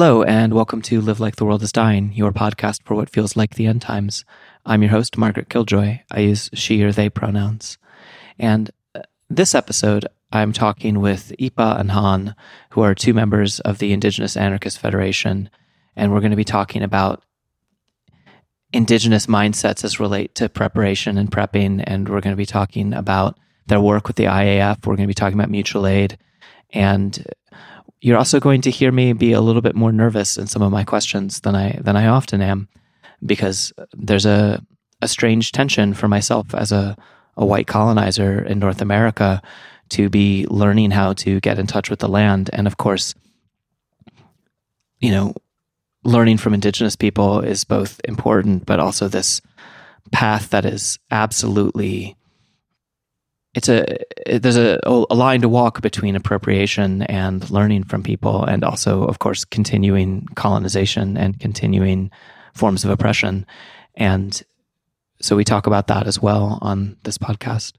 Hello, and welcome to Live Like the World is Dying, your podcast for what feels like the end times. I'm your host, Margaret Killjoy. I use she or they pronouns. And uh, this episode, I'm talking with Ipa and Han, who are two members of the Indigenous Anarchist Federation. And we're going to be talking about indigenous mindsets as relate to preparation and prepping. And we're going to be talking about their work with the IAF. We're going to be talking about mutual aid. And you're also going to hear me be a little bit more nervous in some of my questions than I than I often am, because there's a a strange tension for myself as a a white colonizer in North America to be learning how to get in touch with the land, and of course, you know, learning from indigenous people is both important, but also this path that is absolutely it's a there's a, a line to walk between appropriation and learning from people and also of course continuing colonization and continuing forms of oppression and so we talk about that as well on this podcast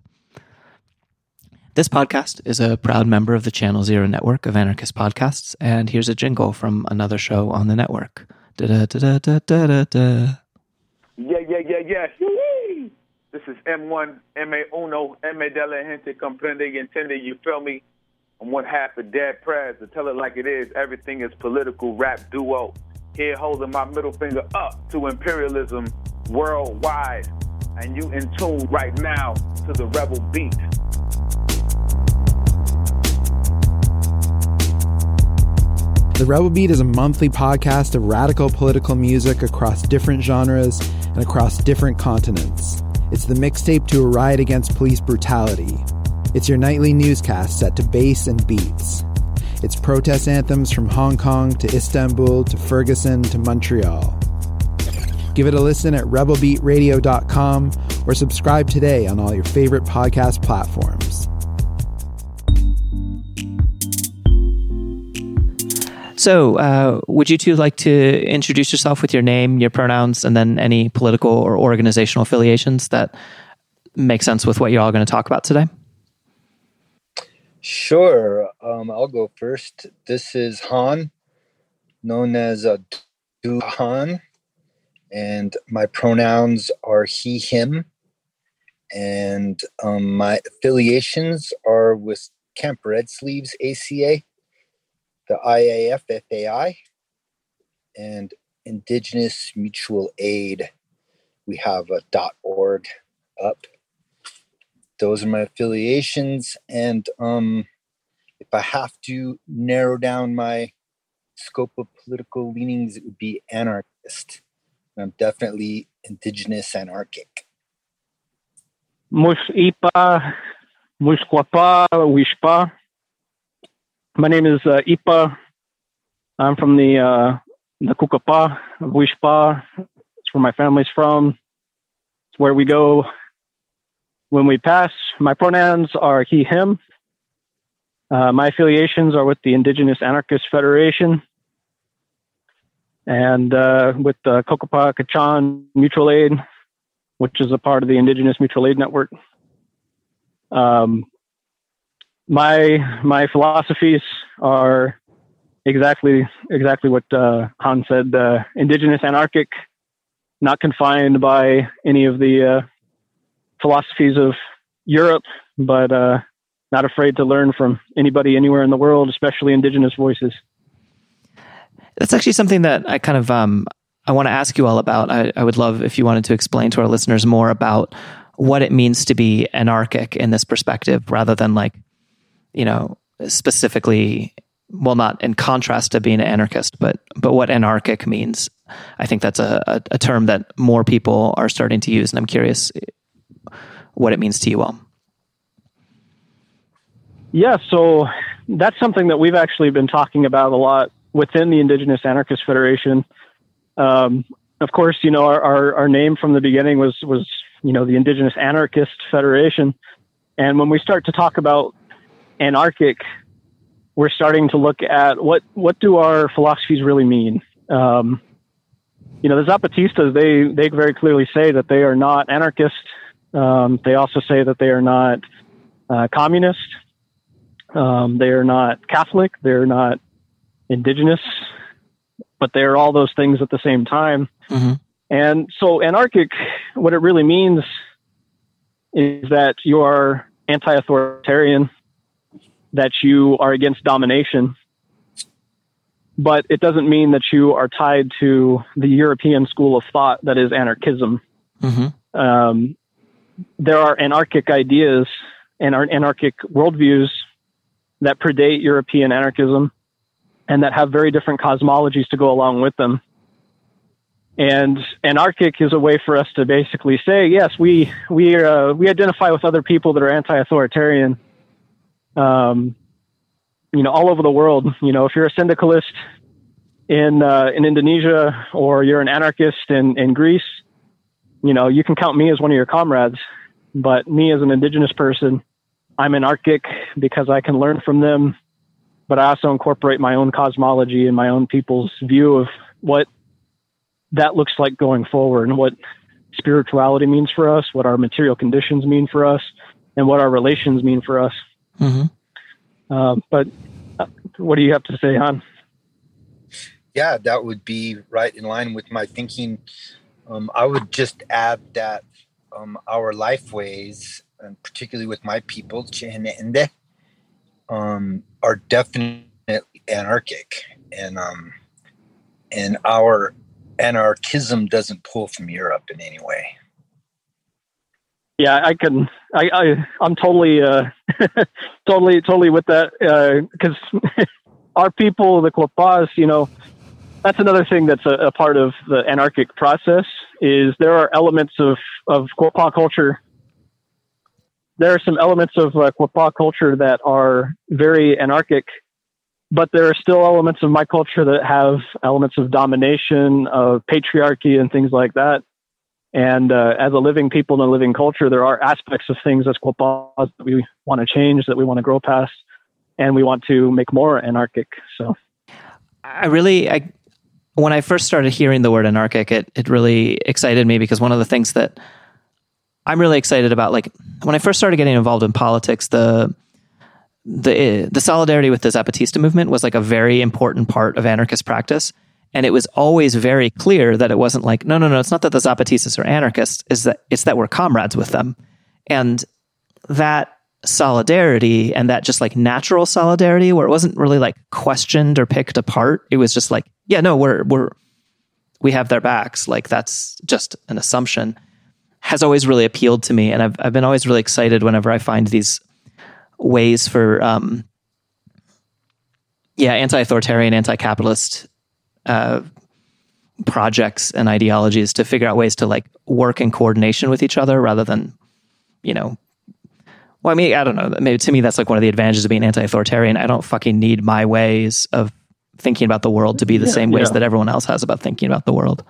this podcast is a proud member of the channel zero network of anarchist podcasts and here's a jingle from another show on the network. Yeah, yeah, yeah, yeah. This is M1, M.A. Uno, M.A. de la gente comprende y entiende, you feel me? I'm one half of Dead Prez, to tell it like it is, everything is political rap duo. Here holding my middle finger up to imperialism worldwide. And you in tune right now to the rebel beat. The Rebel Beat is a monthly podcast of radical political music across different genres and across different continents. It's the mixtape to a riot against police brutality. It's your nightly newscast set to bass and beats. It's protest anthems from Hong Kong to Istanbul to Ferguson to Montreal. Give it a listen at rebelbeatradio.com or subscribe today on all your favorite podcast platforms. So, uh, would you two like to introduce yourself with your name, your pronouns, and then any political or organizational affiliations that make sense with what you're all going to talk about today? Sure. Um, I'll go first. This is Han, known as uh, Du Han, and my pronouns are he, him, and um, my affiliations are with Camp Red Sleeves ACA the IAF FAI, and Indigenous Mutual Aid. We have a .org up. Those are my affiliations, and um, if I have to narrow down my scope of political leanings, it would be anarchist. I'm definitely indigenous anarchic. Mush ipa, mush wishpa, my name is uh, Ipa. I'm from the uh, the Cocopah of Wishpa. It's where my family's from. It's where we go when we pass. My pronouns are he, him. Uh, my affiliations are with the Indigenous Anarchist Federation and uh, with the Cocopah Quechan Mutual Aid, which is a part of the Indigenous Mutual Aid Network. Um, my my philosophies are exactly exactly what uh, Han said. Uh, indigenous, anarchic, not confined by any of the uh, philosophies of Europe, but uh, not afraid to learn from anybody anywhere in the world, especially indigenous voices. That's actually something that I kind of um, I want to ask you all about. I, I would love if you wanted to explain to our listeners more about what it means to be anarchic in this perspective, rather than like you know, specifically, well, not in contrast to being an anarchist, but but what anarchic means. I think that's a, a, a term that more people are starting to use, and I'm curious what it means to you all. Yeah, so that's something that we've actually been talking about a lot within the Indigenous Anarchist Federation. Um, of course, you know our, our, our name from the beginning was was you know the Indigenous Anarchist Federation, and when we start to talk about anarchic, we're starting to look at what what do our philosophies really mean. Um, you know, the Zapatistas they they very clearly say that they are not anarchist. Um, they also say that they are not uh, communist. Um, they are not Catholic. They're not indigenous. but they're all those things at the same time. Mm-hmm. And so, anarchic, what it really means is that you are anti authoritarian, that you are against domination, but it doesn't mean that you are tied to the European school of thought that is anarchism. Mm-hmm. Um, there are anarchic ideas and anarchic worldviews that predate European anarchism and that have very different cosmologies to go along with them. And anarchic is a way for us to basically say, yes, we we uh, we identify with other people that are anti-authoritarian. Um, you know, all over the world. You know, if you're a syndicalist in uh, in Indonesia or you're an anarchist in in Greece, you know, you can count me as one of your comrades. But me as an indigenous person, I'm anarchic because I can learn from them, but I also incorporate my own cosmology and my own people's view of what that looks like going forward and what spirituality means for us, what our material conditions mean for us, and what our relations mean for us. Mm-hmm. Uh, but uh, what do you have to say, Han? Yeah, that would be right in line with my thinking. Um, I would just add that um, our life ways, and particularly with my people, Chihinende, um, are definitely anarchic, and um, and our anarchism doesn't pull from Europe in any way. Yeah, I can. I, I I'm totally, uh, totally, totally with that because uh, our people, the Quapas, you know, that's another thing that's a, a, part of the anarchic process. Is there are elements of of Quapaw culture. There are some elements of uh, culture that are very anarchic but there are still elements of my culture that have elements of domination, of patriarchy, and things like that. And uh, as a living people in a living culture, there are aspects of things as Quapaws that we want to change, that we want to grow past, and we want to make more anarchic. So, I really, I when I first started hearing the word anarchic, it it really excited me because one of the things that I'm really excited about, like when I first started getting involved in politics, the the the solidarity with the Zapatista movement was like a very important part of anarchist practice. And it was always very clear that it wasn't like, no, no, no, it's not that the Zapatistas are anarchists, is that it's that we're comrades with them. And that solidarity and that just like natural solidarity where it wasn't really like questioned or picked apart. It was just like, yeah, no, we're we're we have their backs. Like that's just an assumption. Has always really appealed to me. And I've I've been always really excited whenever I find these ways for um, yeah anti-authoritarian anti-capitalist uh, projects and ideologies to figure out ways to like work in coordination with each other rather than you know well i mean i don't know. Maybe to me that's like one of the advantages of being anti-authoritarian. I don't fucking need my ways of thinking about the world to be the yeah, same ways yeah. that everyone else has about thinking about the world.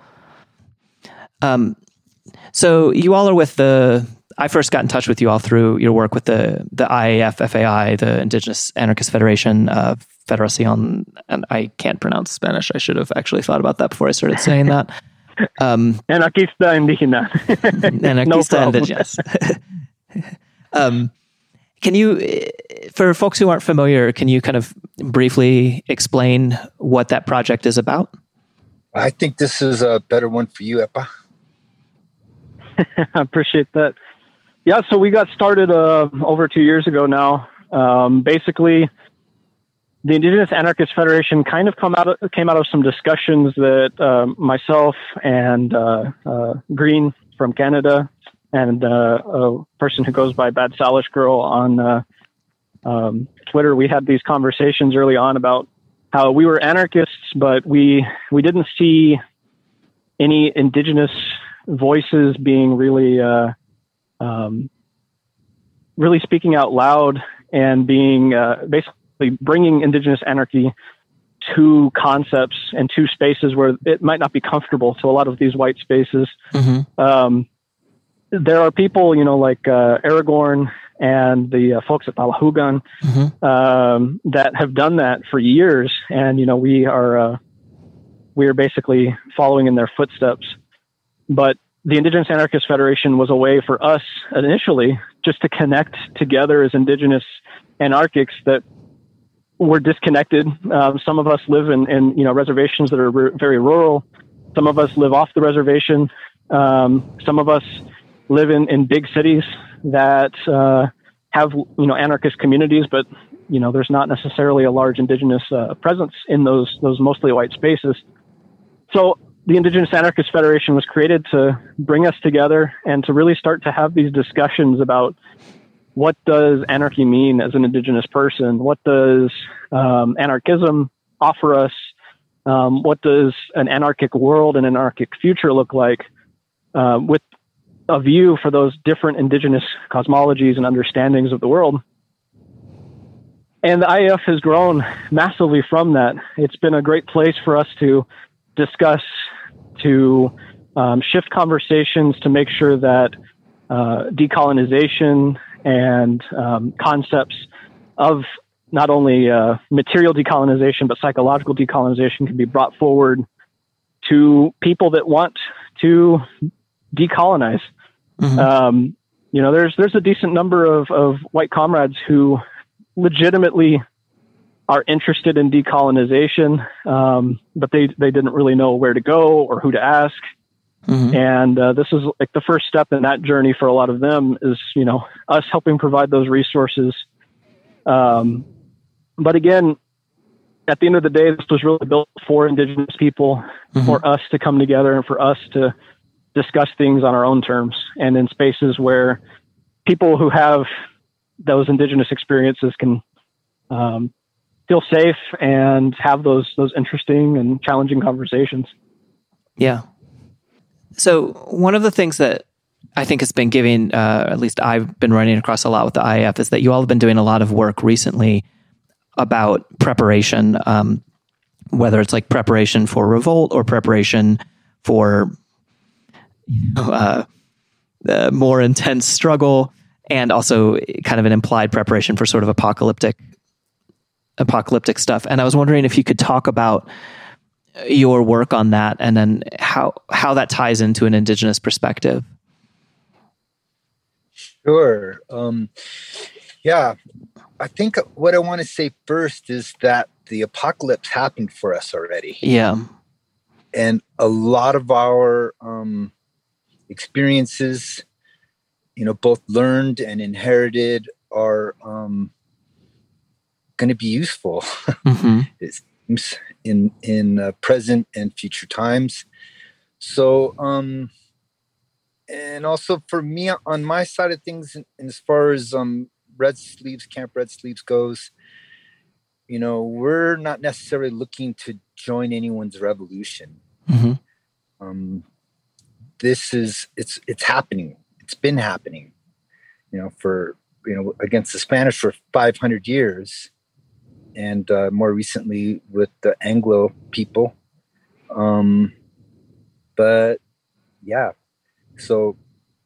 Um so you all are with the I first got in touch with you all through your work with the the IAF FAI, the Indigenous Anarchist Federation, uh, Federación, and I can't pronounce Spanish. I should have actually thought about that before I started saying that. Um, Anarquista indígena. Anarquista no indigenous. um, can you, for folks who aren't familiar, can you kind of briefly explain what that project is about? I think this is a better one for you, Ipa. I appreciate that. Yeah, so we got started uh, over two years ago now. Um, basically, the Indigenous Anarchist Federation kind of come out of, came out of some discussions that uh, myself and uh, uh Green from Canada and uh, a person who goes by Bad Salish Girl on uh, um, Twitter, we had these conversations early on about how we were anarchists, but we we didn't see any indigenous voices being really um, really speaking out loud and being uh, basically bringing indigenous anarchy to concepts and to spaces where it might not be comfortable to a lot of these white spaces. Mm-hmm. Um, there are people, you know, like uh, Aragorn and the uh, folks at Talahugan mm-hmm. um, that have done that for years, and you know, we are uh, we are basically following in their footsteps. But the Indigenous Anarchist Federation was a way for us initially just to connect together as Indigenous anarchists that we're disconnected. Um, some of us live in, in you know reservations that are re- very rural. Some of us live off the reservation. Um, some of us live in, in big cities that uh, have you know anarchist communities, but you know there's not necessarily a large indigenous uh, presence in those those mostly white spaces. So the Indigenous Anarchist Federation was created to bring us together and to really start to have these discussions about what does anarchy mean as an indigenous person? What does um, anarchism offer us? Um, what does an anarchic world and anarchic future look like? Uh, with a view for those different indigenous cosmologies and understandings of the world. And the IAF has grown massively from that. It's been a great place for us to discuss, to um, shift conversations, to make sure that uh, decolonization and um, concepts of not only uh, material decolonization but psychological decolonization can be brought forward to people that want to decolonize. Mm-hmm. Um, you know, there's there's a decent number of, of white comrades who legitimately are interested in decolonization, um, but they they didn't really know where to go or who to ask. Mm-hmm. And uh, this is like the first step in that journey for a lot of them is you know us helping provide those resources. Um, but again, at the end of the day, this was really built for Indigenous people, mm-hmm. for us to come together and for us to discuss things on our own terms and in spaces where people who have those indigenous experiences can um, feel safe and have those those interesting and challenging conversations. Yeah. So one of the things that I think has been giving, uh, at least I've been running across a lot with the IAF, is that you all have been doing a lot of work recently about preparation, um, whether it's like preparation for revolt or preparation for uh, more intense struggle, and also kind of an implied preparation for sort of apocalyptic apocalyptic stuff. And I was wondering if you could talk about your work on that, and then how how that ties into an indigenous perspective. Sure. Um, yeah, I think what I want to say first is that the apocalypse happened for us already. Yeah. And a lot of our um, experiences, you know, both learned and inherited, are um, going to be useful. Mm-hmm. it seems in in uh, present and future times. So, um, and also for me on my side of things, as far as um, Red Sleeves Camp Red Sleeves goes, you know, we're not necessarily looking to join anyone's revolution. Mm-hmm. Um, this is it's it's happening. It's been happening, you know, for you know against the Spanish for 500 years, and uh, more recently with the Anglo people. Um, but yeah, so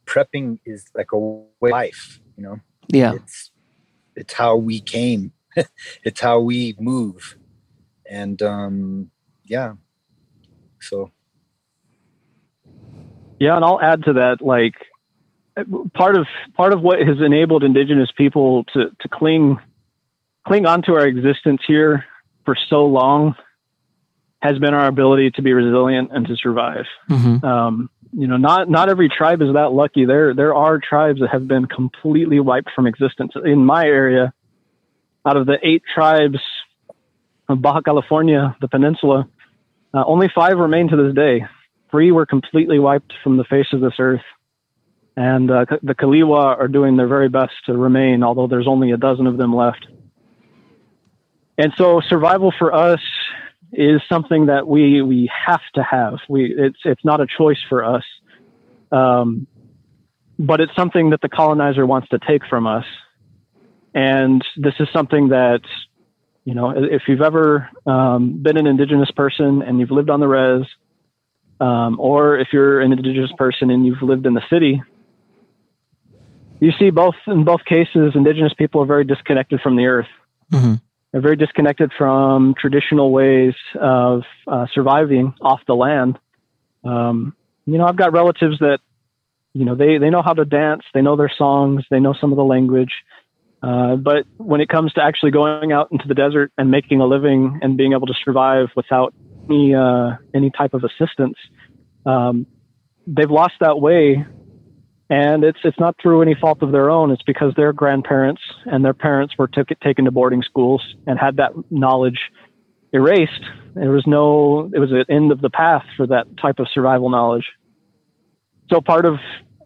prepping is like a way life, you know. Yeah, it's it's how we came, it's how we move, and um, yeah, so. Yeah, and I'll add to that, like part of part of what has enabled indigenous people to to cling cling onto our existence here for so long has been our ability to be resilient and to survive. Mm-hmm. Um, you know, not not every tribe is that lucky. There there are tribes that have been completely wiped from existence. In my area, out of the eight tribes of Baja California, the peninsula, uh, only five remain to this day three were completely wiped from the face of this earth. And uh, the Kiliwa are doing their very best to remain, although there's only a dozen of them left. And so survival for us is something that we, we have to have. We, it's, it's not a choice for us. Um, but it's something that the colonizer wants to take from us. And this is something that, you know, if you've ever um, been an indigenous person and you've lived on the res, um, or if you're an indigenous person and you've lived in the city, you see both in both cases, indigenous people are very disconnected from the earth. Mm-hmm. They're very disconnected from traditional ways of uh, surviving off the land. Um, you know, I've got relatives that, you know, they, they know how to dance, they know their songs, they know some of the language, Uh, but when it comes to actually going out into the desert and making a living and being able to survive without any uh, any type of assistance, um, they've lost that way. And it's it's not through any fault of their own. It's because their grandparents and their parents were took, taken to boarding schools and had that knowledge erased. There was no, it was an end of the path for that type of survival knowledge. So part of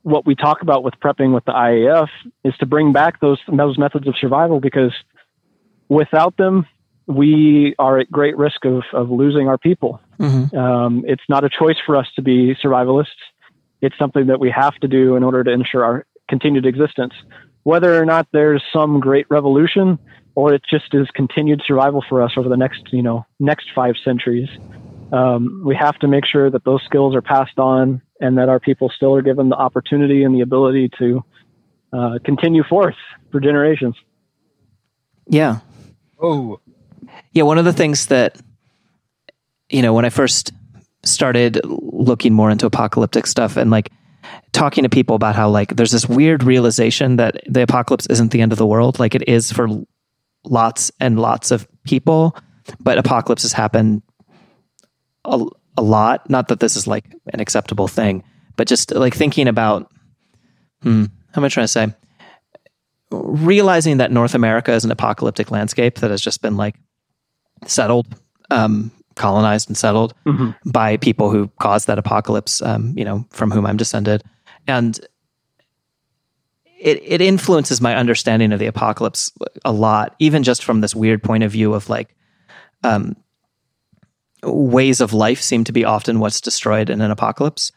what we talk about with prepping with the IAF is to bring back those those methods of survival because without them, we are at great risk of, of losing our people. Mm-hmm. Um, it's not a choice for us to be survivalists. It's something that we have to do in order to ensure our continued existence. Whether or not there's some great revolution or it just is continued survival for us over the next, you know, next five centuries, um, we have to make sure that those skills are passed on and that our people still are given the opportunity and the ability to uh, continue forth for generations. Yeah. Oh. Yeah. One of the things that, you know, when I first started looking more into apocalyptic stuff and like talking to people about how like there's this weird realization that the apocalypse isn't the end of the world like it is for lots and lots of people but apocalypses happen a, a lot. Not that this is like an acceptable thing, but just like thinking about, hmm, how am I trying to say? Realizing that North America is an apocalyptic landscape that has just been like settled, um, colonized and settled mm-hmm. by people who caused that apocalypse, um, you know, from whom I'm descended. And it, it influences my understanding of the apocalypse a lot, even just from this weird point of view of like, um, ways of life seem to be often what's destroyed in an apocalypse,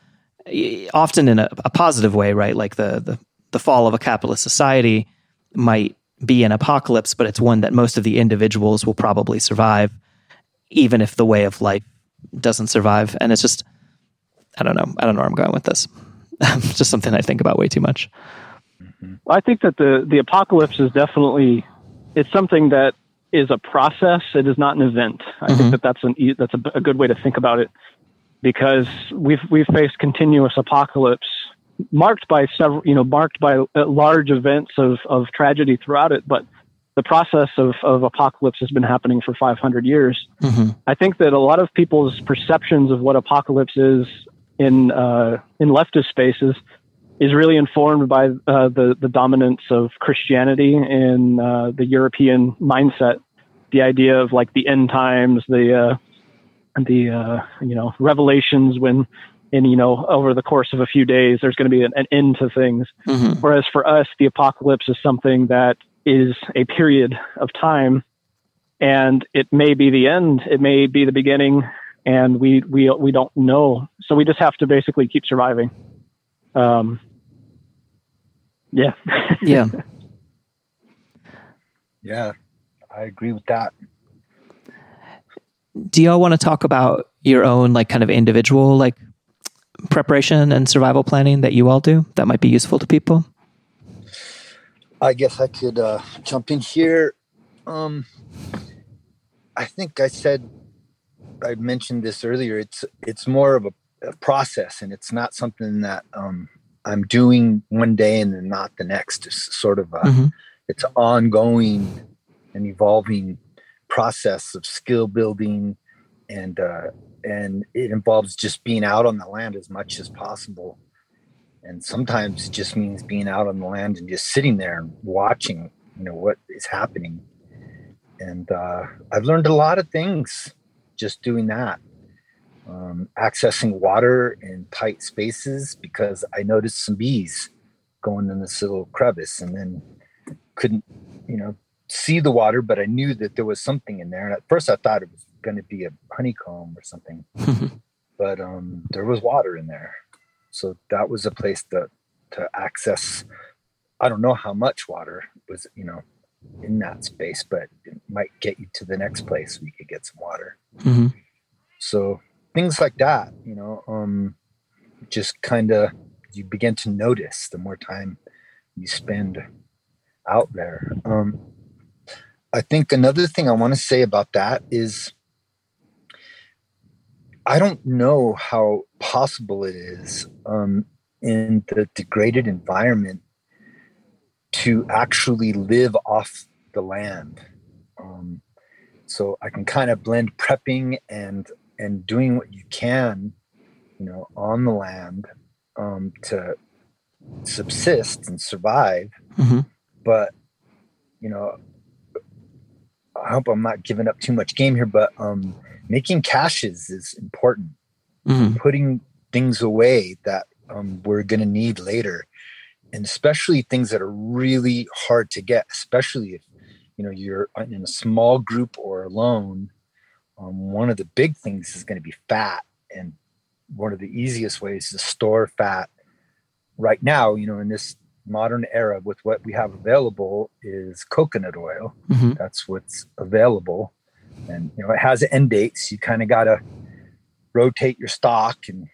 often in a, a positive way, right? Like the, the the fall of a capitalist society might be an apocalypse, but it's one that most of the individuals will probably survive, even if the way of life doesn't survive. And it's just, I don't know, I don't know where I'm going with this. just something I think about way too much. I think that the the apocalypse is definitely it's something that is a process. It is not an event. I mm-hmm. think that that's an that's a, a, good way to think about it because we've we've faced continuous apocalypse marked by several you know marked by uh, large events of of tragedy throughout it, but the process of, of apocalypse has been happening for 500 years. Mm-hmm. I think that a lot of people's perceptions of what apocalypse is in uh, in leftist spaces is really informed by uh, the the dominance of Christianity in uh, the European mindset. The idea of like the end times, the uh, the uh, you know revelations when in you know over the course of a few days there's going to be an, an, end to things. Mm-hmm. Whereas for us, the apocalypse is something that is a period of time, and it may be the end, it may be the beginning, and we we we don't know. So we just have to basically keep surviving. Um, yeah. yeah. Yeah, I agree with that. Do y'all want to talk about your own like kind of individual like preparation and survival planning that you all do that might be useful to people? I guess I could uh, jump in here. Um, I think I said I mentioned this earlier. It's it's more of a, a process, and it's not something that um, I'm doing one day and then not the next. It's sort of a, mm-hmm. it's an ongoing and evolving process of skill building, and uh, and it involves just being out on the land as much as possible. And sometimes it just means being out on the land and just sitting there and watching, you know, what is happening. And uh, I've learned a lot of things just doing that um, accessing water in tight spaces because I noticed some bees going in this little crevice and then couldn't, you know, see the water, but I knew that there was something in there. And at first I thought it was going to be a honeycomb or something, but um, there was water in there. So that was a place to, to access. I don't know how much water was, you know, in that space, but it might get you to the next place we could get some water. Mm-hmm. So things like that, you know, um, just kind of you begin to notice the more time you spend out there. Um, I think another thing I want to say about that is I don't know how possible it is um, in the degraded environment to actually live off the land. Um, so I can kind of blend prepping and and doing what you can, you know, on the land um, to subsist and survive. Mhm. But you know, I hope I'm not giving up too much game here. But um, making caches is important. Mhm. Putting things away that um, we're going to need later, and especially things that are really hard to get, especially if you know you're in a small group or alone. Um, one of the big things is going to be fat, and one of the easiest ways to store fat right now, you know, in this modern era with what we have available is coconut oil. Mhm. That's what's available. And, you know, it has end dates. You kind of got to rotate your stock and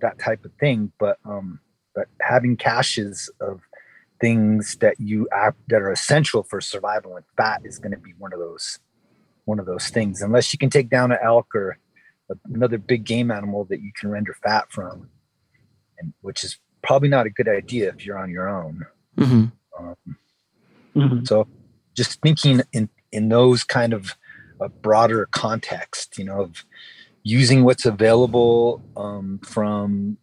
that type of thing. But, um, but having caches of things that you act, that are essential for survival and fat is going to be one of those, one of those things, unless you can take down an elk or another big game animal that you can render fat from, and which is probably not a good idea if you're on your own. Mhm. Um, Mhm. so just thinking in in those kind of a broader context, you know, of using what's available um, from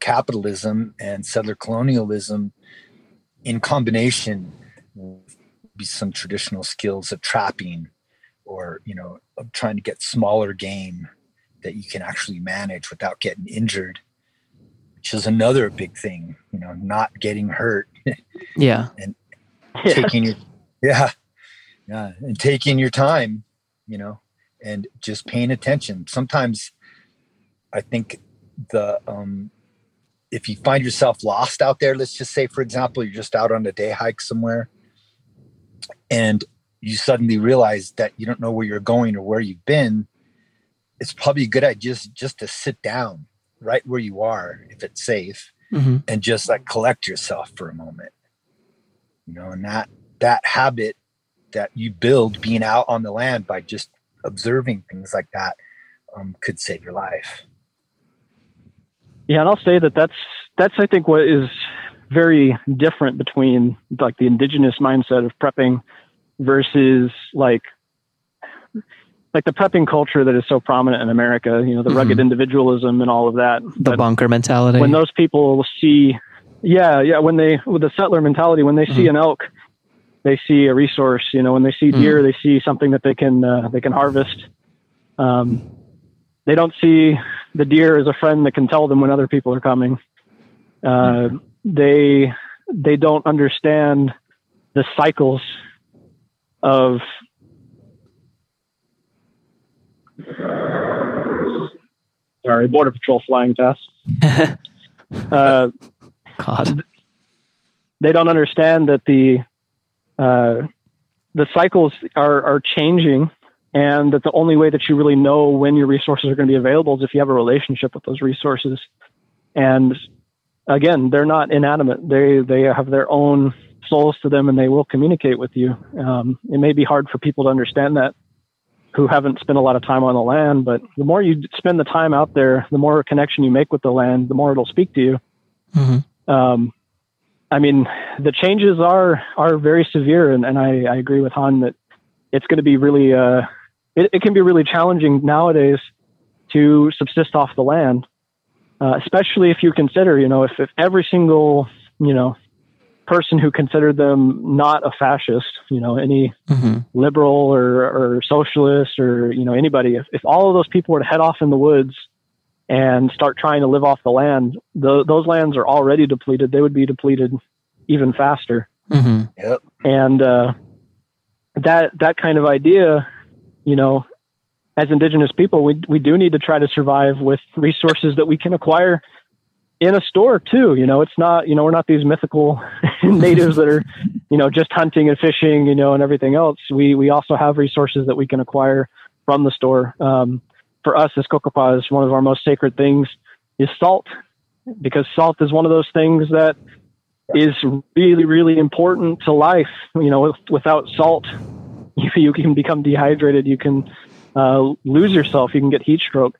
capitalism and settler colonialism in combination with some traditional skills of trapping or you know of trying to get smaller game that you can actually manage without getting injured which is another big thing you know not getting hurt Yeah. Yeah. taking your yeah yeah and taking your time you know and just paying attention sometimes i think the um if you find yourself lost out there let's just say for example you're just out on a day hike somewhere and you suddenly realize that you don't know where you're going or where you've been it's probably a good idea just just to sit down right where you are if it's safe Mhm. and just like collect yourself for a moment you know and that that habit that you build being out on the land by just observing things like that um, could save your life Yeah, and I'll say that that's that's I think what is very different between like the indigenous mindset of prepping versus like like the prepping culture that is so prominent in America. You know, the rugged Mhm. individualism and all of that. The But bunker mentality. when those people see, yeah, yeah, when they with the settler mentality, when they see Mhm. an elk, they see a resource. You know, when they see deer, they see something that they can uh, they can harvest. Um, they don't see the deer as a friend that can tell them when other people are coming. Uh, they they don't understand the cycles of sorry border patrol flying past uh, God. they don't understand that the uh, the cycles are are changing, and that the only way that you really know when your resources are going to be available is if you have a relationship with those resources. And again, they're not inanimate; they they have their own souls to them, and they will communicate with you. Um, it may be hard for people to understand that who haven't spent a lot of time on the land, but the more you spend the time out there, the more connection you make with the land, the more it'll speak to you Mhm. um, I mean, the changes are are very severe, and, and I, I agree with Han that it's going to be really uh, it, it can be really challenging nowadays to subsist off the land, uh, especially if you consider, you know, if, if every single you know person who considered them not a fascist, you know, any Mhm. liberal or, or socialist or you know anybody, if, if all of those people were to head off in the woods and start trying to live off the land, tho- those lands are already depleted. They would be depleted even faster. Mhm. yep And uh, that that kind of idea, you know, as indigenous people, we we do need to try to survive with resources that we can acquire in a store too. You know, it's not you know we're not these mythical natives that are you know just hunting and fishing, you know, and everything else. We we also have resources that we can acquire from the store. Um, for us as Cocopahs, one of our most sacred things is salt, because salt is one of those things that is really, really important to life. You know, with, without salt, you, you can become dehydrated. You can uh, lose yourself. You can get heat stroke.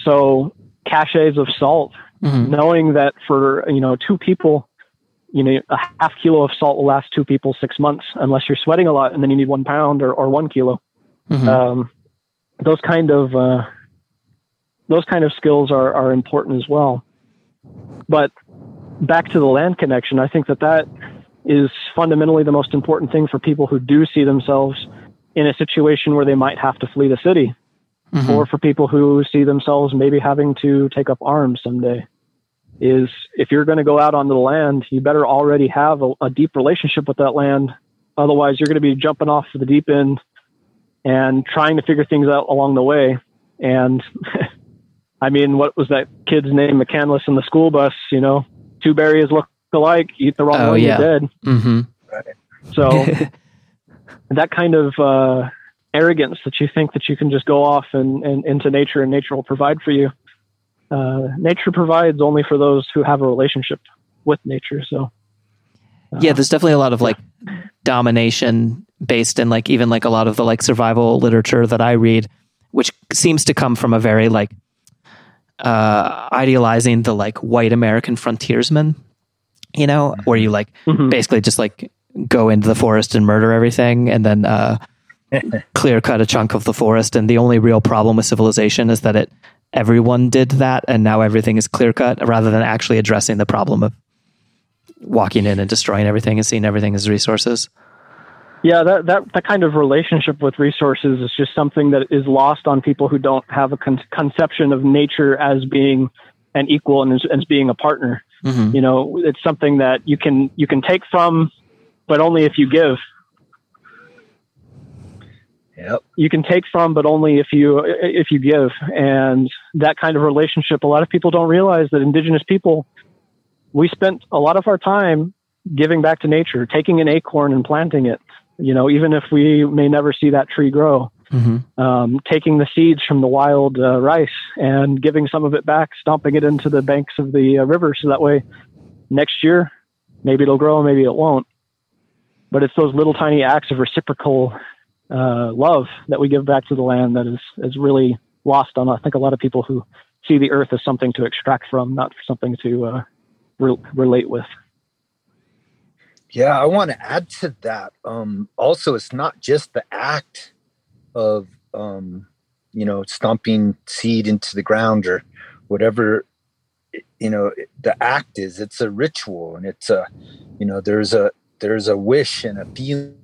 So, caches of salt, Mhm. knowing that for you know two people, you know, a half kilo of salt will last two people six months unless you're sweating a lot and then you need one pound or, or one kilo. Mhm. Um, those kind of, uh, those kind of skills are, are important as well. But back to the land connection, I think that that is fundamentally the most important thing for people who do see themselves in a situation where they might have to flee the city Mhm. or for people who see themselves maybe having to take up arms someday is if you're going to go out onto the land you better already have a, a deep relationship with that land otherwise you're going to be jumping off the deep end and trying to figure things out along the way and i mean what was that kid's name mccandless in the school bus you know two berries look alike eat the wrong Oh, one yeah. you're dead Mhm. so that kind of uh, arrogance that you think that you can just go off and, and into nature and nature will provide for you. Uh, nature provides only for those who have a relationship with nature. So yeah there's definitely a lot of like domination based in like even like a lot of the like survival literature that i read which seems to come from a very like uh idealizing the like white american frontiersman you know where you like Mhm. basically just like go into the forest and murder everything and then uh clear cut a chunk of the forest and the only real problem with civilization is that it everyone did that and now everything is clear cut rather than actually addressing the problem of walking in and destroying everything and seeing everything as resources. yeah, that, that, that kind of relationship with resources is just something that is lost on people who don't have a con- conception of nature as being an equal and as, as being a partner. Mhm. You know, it's something that you can, you can take from, but only if you give. Yep. you can take from, but only if you if you give. And that kind of relationship, a lot of people don't realize that indigenous people, we spent a lot of our time giving back to nature, taking an acorn and planting it. You know, even if we may never see that tree grow, Mhm. um, taking the seeds from the wild uh, rice and giving some of it back, stomping it into the banks of the uh, river, so that way next year maybe it'll grow, maybe it won't. But it's those little tiny acts of reciprocal uh, love that we give back to the land that is is really lost on I think a lot of people who see the earth as something to extract from, not something to uh, re- relate with. Yeah, I want to add to that. Um, also, it's not just the act of, um, you know, stomping seed into the ground or whatever, you know, the act is. It's a ritual, and it's a, you know, there's a there's a wish and a feeling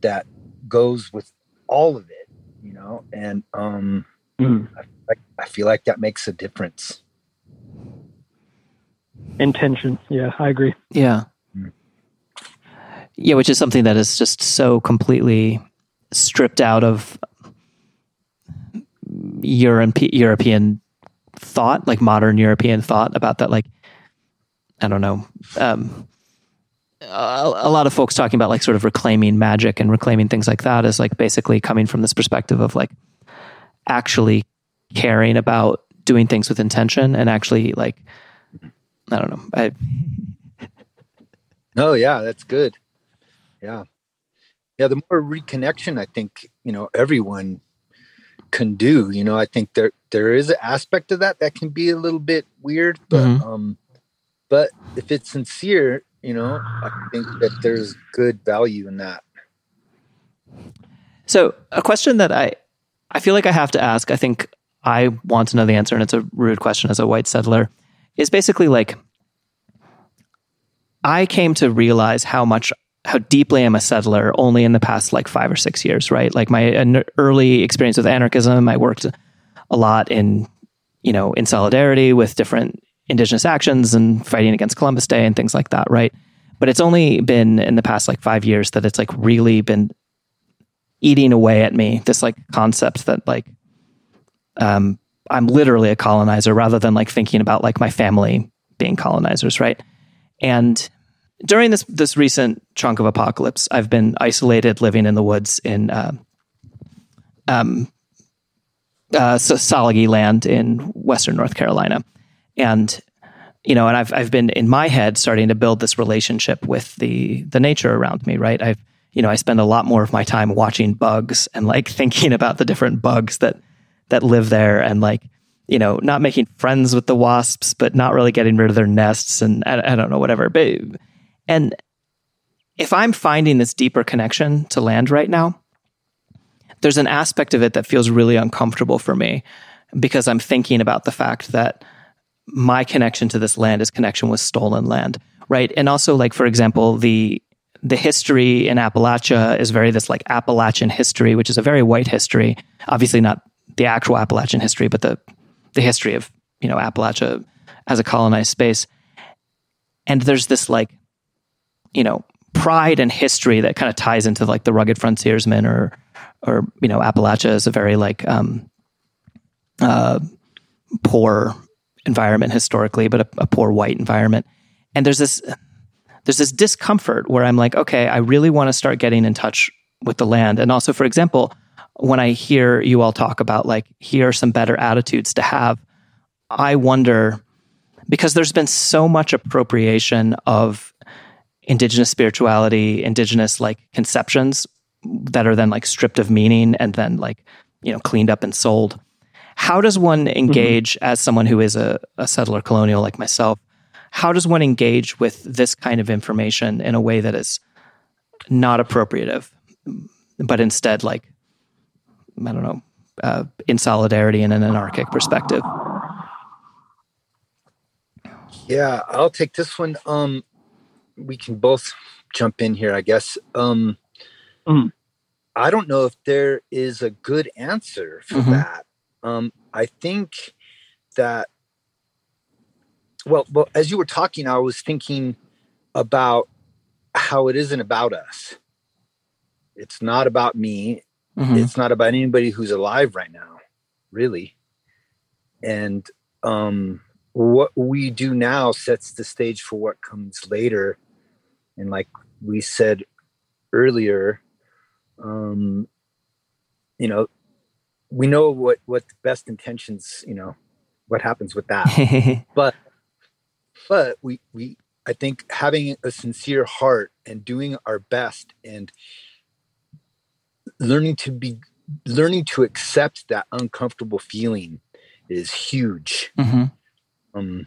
that goes with all of it, you know, and um, I, I feel like that makes a difference. Intention, yeah, I agree. Yeah. Mm. Yeah, which is something that is just so completely stripped out of Europe, European thought, like modern European thought about that. Like, I don't know. Um, a, a lot of folks talking about like sort of reclaiming magic and reclaiming things like that is like basically coming from this perspective of like actually caring about doing things with intention and actually like, I don't know. I, Oh yeah, that's good. Yeah. Yeah, the more reconnection I think, you know, everyone can do, you know, I think there there is an aspect of that that can be a little bit weird, but Mhm. um but if it's sincere, you know, I think that there's good value in that. So, a question that I I feel like I have to ask, I think I want to know the answer and it's a rude question as a white settler, is basically like I came to realize how much how deeply I'm a settler only in the past like 5 or 6 years, right? Like my early experience with anarchism, I worked a lot in you know, in solidarity with different indigenous actions and fighting against Columbus Day and things like that, right? But it's only been in the past like 5 years that it's like really been eating away at me this like concept that like um i'm literally a colonizer rather than like thinking about like my family being colonizers right? And during this this recent chunk of apocalypse i've been isolated living in the woods in uh, um uh Tsalagi land in western north carolina. And you know and i've i've been in my head starting to build this relationship with the the nature around me right? I've you know, I spend a lot more of my time watching bugs and like thinking about the different bugs that that live there and like you know, not making friends with the wasps, but not really getting rid of their nests, and I, I don't know, whatever. But and if I'm finding this deeper connection to land right now, there's an aspect of it that feels really uncomfortable for me because I'm thinking about the fact that my connection to this land is connection with stolen land, right? And also, like for example, the the history in Appalachia is very this like Appalachian history, which is a very white history. Obviously, not the actual Appalachian history, but the the history of you know Appalachia as a colonized space. And there's this like, you know, pride and history that kind of ties into like the rugged frontiersman or or you know Appalachia is a very like um, uh, poor environment historically, but a, a poor white environment. And there's this there's this discomfort where I'm like, okay, I really want to start getting in touch with the land. And also, for example, when I hear you all talk about like, here are some better attitudes to have, I wonder because there's been so much appropriation of indigenous spirituality, indigenous like conceptions that are then like stripped of meaning and then like, you know, cleaned up and sold. How does one mm-hmm. engage mm-hmm. as someone who is a, a settler colonial like myself? How does one engage with this kind of information in a way that is not appropriative, but instead like, I don't know, uh, in solidarity and an anarchic perspective? Yeah, I'll take this one. Um, we can both jump in here, I guess. Um, mm. I don't know if there is a good answer for mm-hmm. that. Um, I think that, well, well, as you were talking, I was thinking about how it isn't about us. It's not about me. Mm-hmm. It's not about anybody who's alive right now, really. And um, what we do now sets the stage for what comes later and like we said earlier um you know we know what what the best intentions you know what happens with that but but we we i think having a sincere heart and doing our best and learning to be learning to accept that uncomfortable feeling is huge mm-hmm. Um,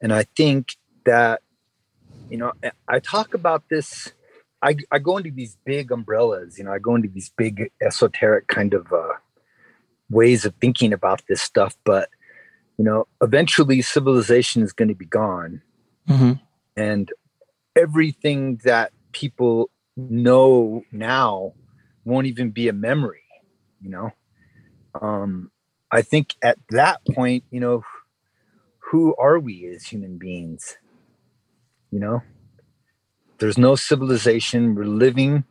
and I think that, you know, I talk about this. I, I go into these big umbrellas, you know, I go into these big esoteric kind of uh, ways of thinking about this stuff. But, you know, eventually civilization is going to be gone. Mm-hmm. And everything that people know now won't even be a memory, you know? Um, I think at that point, you know, who are we as human beings? You know, there's no civilization. We're living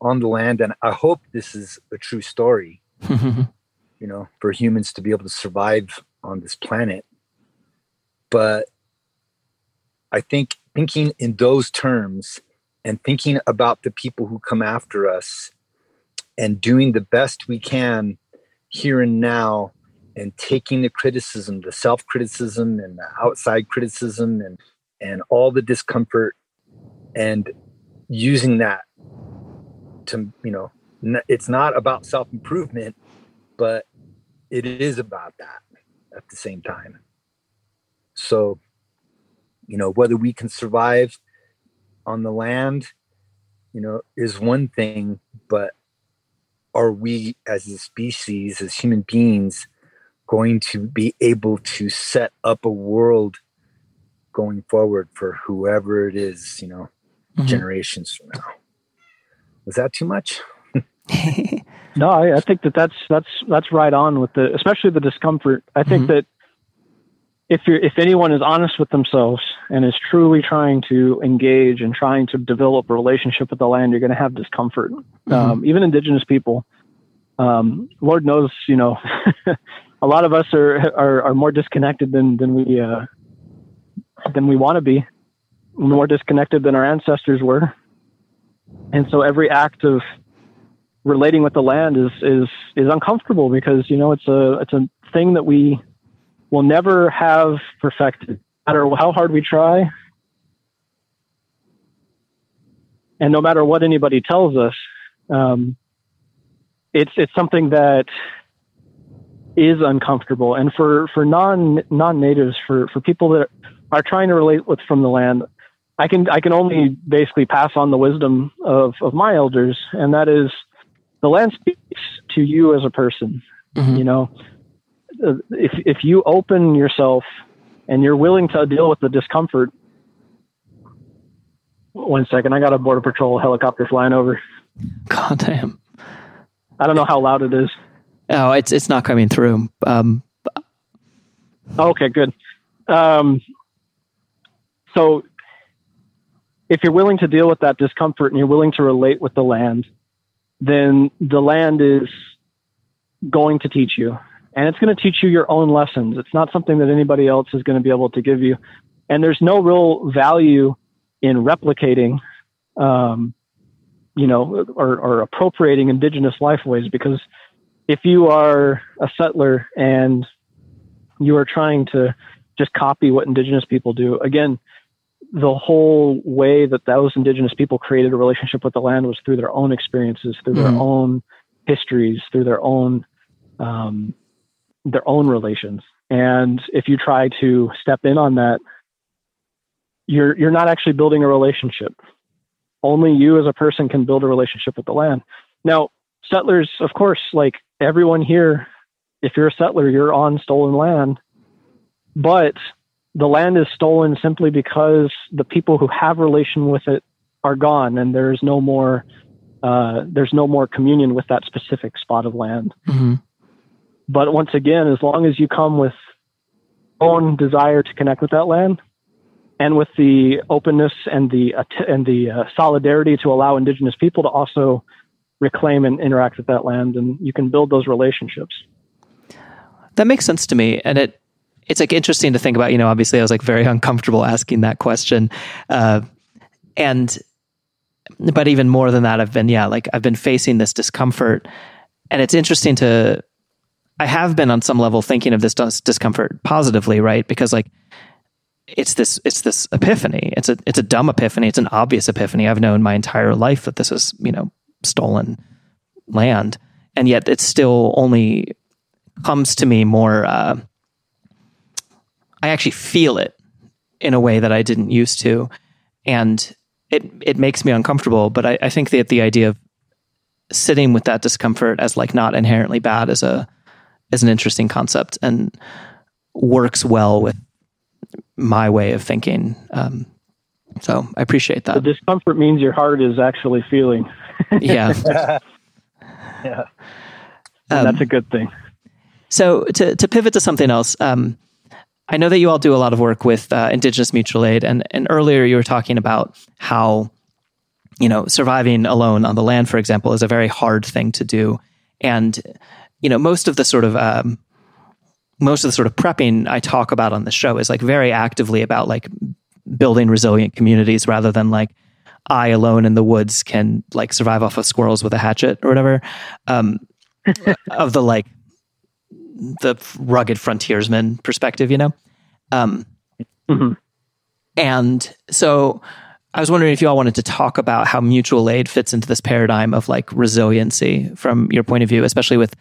on the land, and I hope this is a true story. you know, for humans to be able to survive on this planet. But I think thinking in those terms and thinking about the people who come after us and doing the best we can here and now and taking the criticism, the self criticism and the outside criticism and, and all the discomfort and using that to, you know, it's not about self improvement, but it is about that at the same time. So, you know, whether we can survive on the land, you know, is one thing, but are we as a species, as human beings, going to be able to set up a world going forward for whoever it is, you know, mm-hmm. generations from now. Was that too much? no, I, I, think that that's that's that's right on with the, especially the discomfort. I think mm-hmm. that if you're if anyone is honest with themselves and is truly trying to engage and trying to develop a relationship with the land, you're going to have discomfort. Mm-hmm. Um, even indigenous people, um, Lord knows, you know, a lot of us are are, are more disconnected than than we uh, than we want to be, more disconnected than our ancestors were, and so every act of relating with the land is is is uncomfortable because you know it's a it's a thing that we will never have perfected, no matter how hard we try, and no matter what anybody tells us. Um, it's it's something that is uncomfortable. And for, for non non natives, for, for people that are trying to relate with from the land, I can I can only basically pass on the wisdom of, of my elders, and that is the land speaks to you as a person. Mm-hmm. You know, if if you open yourself and you're willing to deal with the discomfort. One second, I got a border patrol helicopter flying over. God damn! I don't know how loud it is. Oh, it's it's not coming through. Um, okay, good. Um, so, if you're willing to deal with that discomfort and you're willing to relate with the land, then the land is going to teach you and it's going to teach you your own lessons. It's not something that anybody else is going to be able to give you. And there's no real value in replicating, um, you know, or, or appropriating indigenous lifeways because if you are a settler and you are trying to just copy what indigenous people do, again, the whole way that those indigenous people created a relationship with the land was through their own experiences, through mm-hmm. their own histories, through their own um, their own relations. And if you try to step in on that, you're you're not actually building a relationship. Only you as a person can build a relationship with the land. Now, settlers, of course, like everyone here, if you're a settler, you're on stolen land. But the land is stolen simply because the people who have relation with it are gone and there's no more uh, there's no more communion with that specific spot of land. Mm-hmm. But once again, as long as you come with own desire to connect with that land and with the openness and the and the uh, solidarity to allow indigenous people to also reclaim and interact with that land and you can build those relationships. That makes sense to me and it it's like interesting to think about you know obviously i was like very uncomfortable asking that question uh, and but even more than that i've been yeah like i've been facing this discomfort and it's interesting to I have been on some level thinking of this discomfort positively, right? Because like it's this it's this epiphany. It's a it's a dumb epiphany. It's an obvious epiphany. I've known my entire life that this is you know stolen land, and yet it still only comes to me more. Uh, I actually feel it in a way that I didn't used to, and it it makes me uncomfortable. But I, I think that the idea of sitting with that discomfort as like not inherently bad as a is an interesting concept and works well with my way of thinking. Um, so I appreciate that. The discomfort means your heart is actually feeling. yeah. yeah. Um, that's a good thing. So to, to pivot to something else, um, I know that you all do a lot of work with uh, Indigenous mutual aid, and, and earlier you were talking about how, you know, surviving alone on the land, for example, is a very hard thing to do. And you know, most of the sort of um, most of the sort of prepping I talk about on the show is like very actively about like building resilient communities rather than like I alone in the woods can like survive off of squirrels with a hatchet or whatever. Um, of the like the rugged frontiersman perspective, you know. Um, mm-hmm. And so I was wondering if you all wanted to talk about how mutual aid fits into this paradigm of like resiliency from your point of view, especially with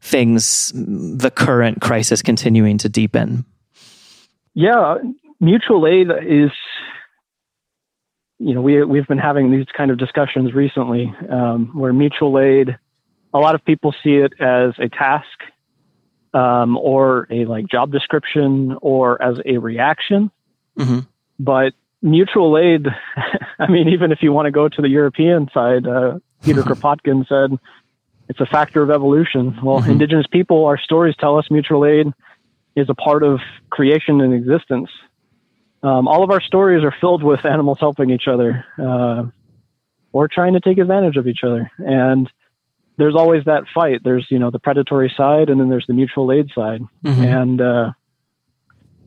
things, the current crisis continuing to deepen? Yeah, mutual aid is, you know, we, we've been having these kind of discussions recently um, where mutual aid, a lot of people see it as a task um, or a like job description or as a reaction. Mm-hmm. But mutual aid, I mean, even if you want to go to the European side, uh, Peter Kropotkin said, it's a factor of evolution. Well, mm-hmm. indigenous people, our stories tell us mutual aid is a part of creation and existence. Um, all of our stories are filled with animals helping each other uh, or trying to take advantage of each other. And there's always that fight. There's, you know, the predatory side and then there's the mutual aid side. Mm-hmm. And uh,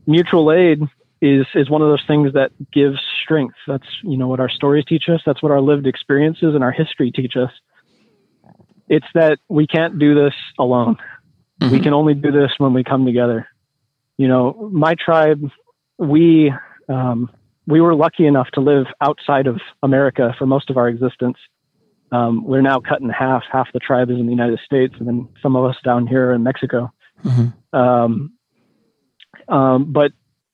mutual aid is, is one of those things that gives strength. That's, you know, what our stories teach us. That's what our lived experiences and our history teach us it's that we can't do this alone. Mm-hmm. We can only do this when we come together. You know, my tribe, we um, we were lucky enough to live outside of America for most of our existence. Um, we're now cut in half. Half the tribe is in the United States, and then some of us down here in Mexico. Mm-hmm. Um, um, but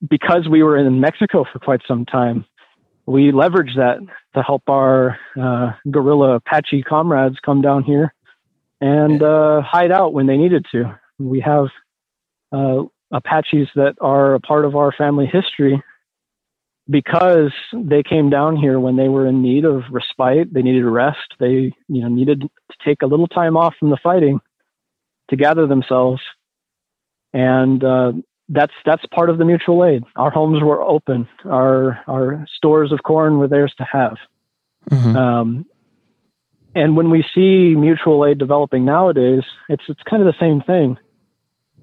because we were in Mexico for quite some time, we leveraged that to help our uh, guerrilla Apache comrades come down here and uh, hide out when they needed to. We have uh, Apaches that are a part of our family history because they came down here when they were in need of respite. They needed rest. They, you know, needed to take a little time off from the fighting to gather themselves. And uh, that's that's part of the mutual aid. Our homes were open. Our our stores of corn were theirs to have. Mm-hmm. Um, and when we see mutual aid developing nowadays, it's it's kind of the same thing.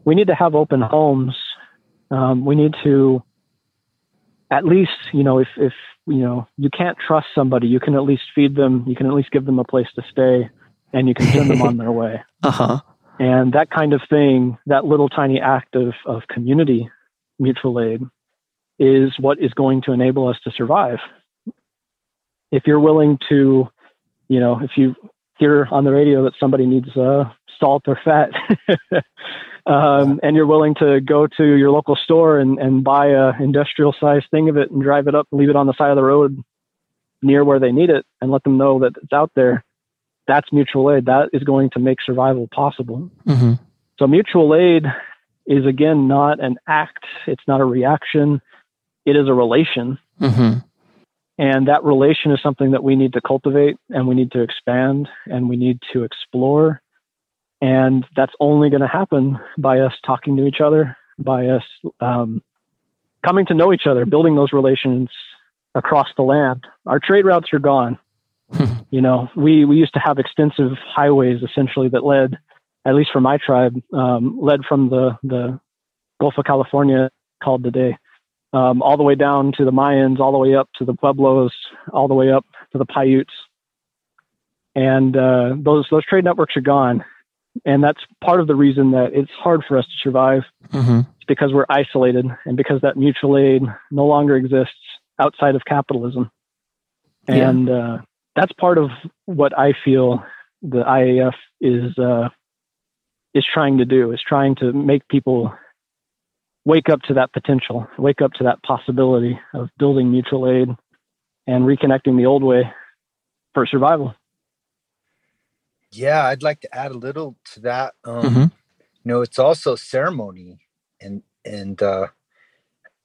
We need to have open homes. Um, we need to at least, you know, if if you know you can't trust somebody, you can at least feed them. You can at least give them a place to stay, and you can send them on their way. Uh huh. And that kind of thing, that little tiny act of of community mutual aid, is what is going to enable us to survive. If you're willing to you know, if you hear on the radio that somebody needs uh, salt or fat, um, and you're willing to go to your local store and, and buy a industrial sized thing of it and drive it up and leave it on the side of the road near where they need it and let them know that it's out there, that's mutual aid. That is going to make survival possible. Mm-hmm. So mutual aid is again not an act. It's not a reaction. It is a relation. Mm-hmm. And that relation is something that we need to cultivate and we need to expand and we need to explore. And that's only going to happen by us talking to each other, by us um, coming to know each other, building those relations across the land. Our trade routes are gone. you know, we, we used to have extensive highways essentially that led, at least for my tribe, um, led from the, the Gulf of California called today um, all the way down to the Mayans, all the way up to the Pueblos, all the way up to the Paiutes. And uh, those those trade networks are gone, and that's part of the reason that it's hard for us to survive. Mm-hmm. It's because we're isolated, and because that mutual aid no longer exists outside of capitalism. And yeah. uh, that's part of what I feel the IAF is uh, is trying to do is trying to make people wake up to that potential, wake up to that possibility of building mutual aid and reconnecting the old way for survival. Yeah, I'd like to add a little to that. Um, mm-hmm. You know, it's also ceremony, and and uh,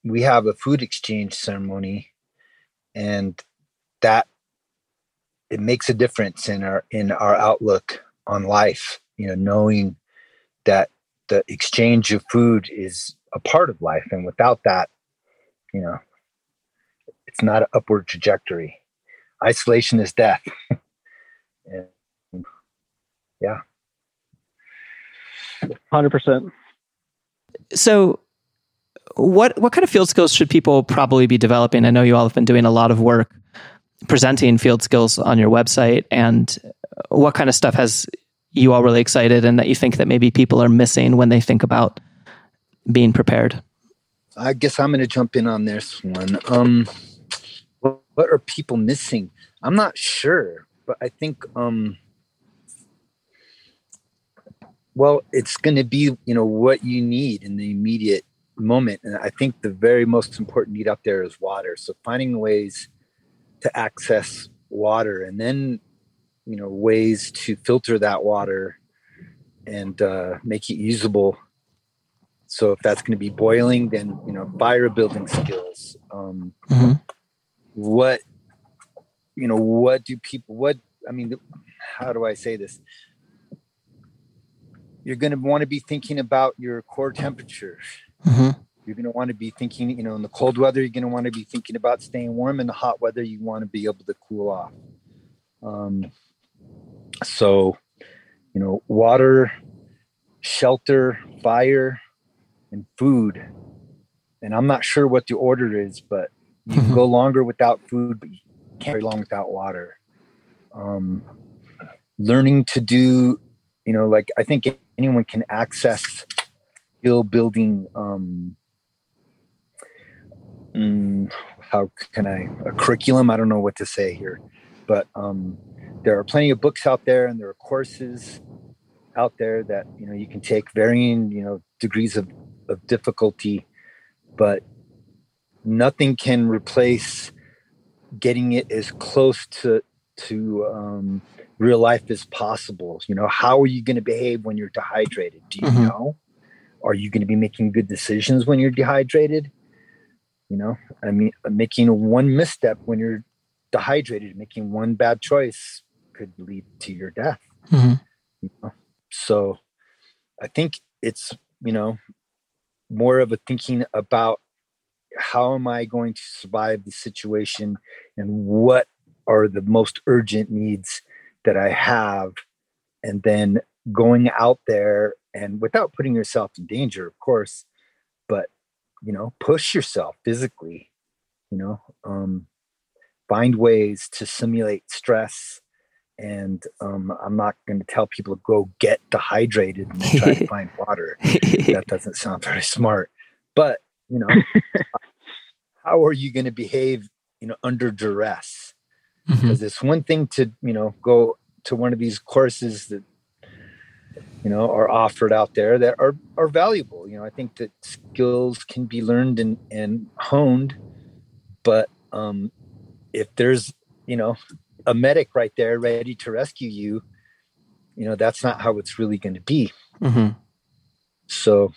we have a food exchange ceremony, and that it makes a difference in our in our outlook on life. You know, knowing that the exchange of food is a part of life and without that you know it's not an upward trajectory. Isolation is death. And yeah. 100% so what what kind of field skills should people probably be developing? I know you all have been doing a lot of work presenting field skills on your website and what kind of stuff has you all really excited and that you think that maybe people are missing when they think about being prepared? I guess I'm going to jump in on this one. Um, what, what, are people missing? I'm not sure, but I think, um, well, it's going to be, you know, what you need in the immediate moment. And I think the very most important need out there is water. So finding ways to access water and then, you know, ways to filter that water and uh, make it usable so if that's going to be boiling, then you know fire building skills. Um, mm-hmm. What you know, what do people? What I mean, how do I say this? You're going to want to be thinking about your core temperature. Mm-hmm. You're going to want to be thinking, you know, in the cold weather, you're going to want to be thinking about staying warm. In the hot weather, you want to be able to cool off. Um, so, you know, water, shelter, fire, and food. And I'm not sure what the order is, but you can go longer without food, but you can't very long without water. Um, learning to do, you know, like I think anyone can access skill building. Um, mm, how can I a curriculum? I don't know what to say here, but um, there are plenty of books out there, and there are courses out there that you know you can take varying you know degrees of, of difficulty but nothing can replace getting it as close to to um, real life as possible you know how are you going to behave when you're dehydrated do you mm-hmm. know are you going to be making good decisions when you're dehydrated you know i mean making one misstep when you're dehydrated making one bad choice could lead to your death mm-hmm. you know? so i think it's you know more of a thinking about how am i going to survive the situation and what are the most urgent needs that i have and then going out there and without putting yourself in danger of course but you know push yourself physically you know um, find ways to simulate stress and um, i'm not going to tell people to go get dehydrated and try to find water. That doesn't sound very smart but you know how are you going to behave you know under duress? Because mm-hmm. it's one thing to you know go to one of these courses that you know are offered out there that are are valuable. You know i think that skills can be learned and and honed but um if there's you know a medic right there ready to rescue you you know that's not how it's really going to be mm-hmm. so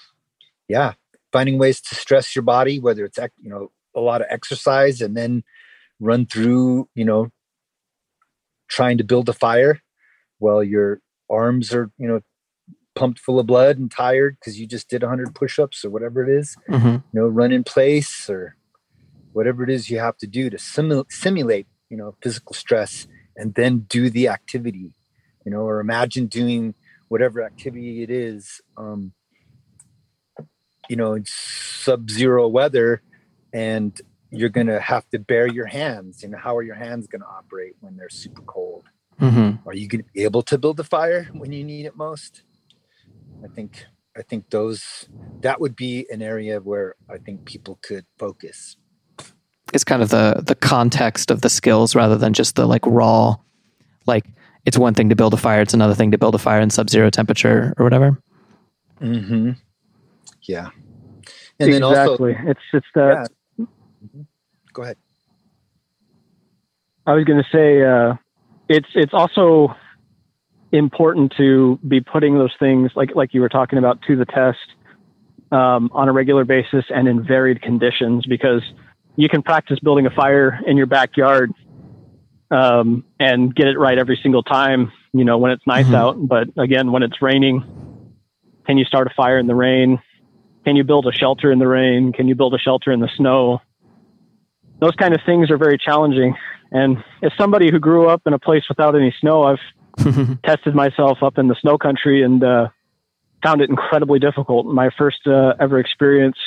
yeah finding ways to stress your body whether it's you know a lot of exercise and then run through you know trying to build a fire while your arms are you know pumped full of blood and tired because you just did 100 push-ups or whatever it is mm-hmm. you know run in place or whatever it is you have to do to simul- simulate you know physical stress and then do the activity you know or imagine doing whatever activity it is um you know in sub-zero weather and you're going to have to bare your hands you know how are your hands going to operate when they're super cold mm-hmm. are you going to be able to build a fire when you need it most I think I think those that would be an area where I think people could focus. It's kind of the the context of the skills rather than just the like raw like it's one thing to build a fire, it's another thing to build a fire in sub-zero temperature or whatever. Mm-hmm. Yeah. And exactly. then also it's it's that yeah. Mm-hmm. Go ahead. I was going to say uh, it's it's also important to be putting those things like like you were talking about to the test um, on a regular basis and in varied conditions because you can practice building a fire in your backyard um, and get it right every single time you know when it's nice mm-hmm. out. But again when it's raining can you start a fire in the rain? Can you build a shelter in the rain? Can you build a shelter in the snow? Those kind of things are very challenging. And as somebody who grew up in a place without any snow i've tested myself up in the snow country and uh, found it incredibly difficult. My first uh, ever experience,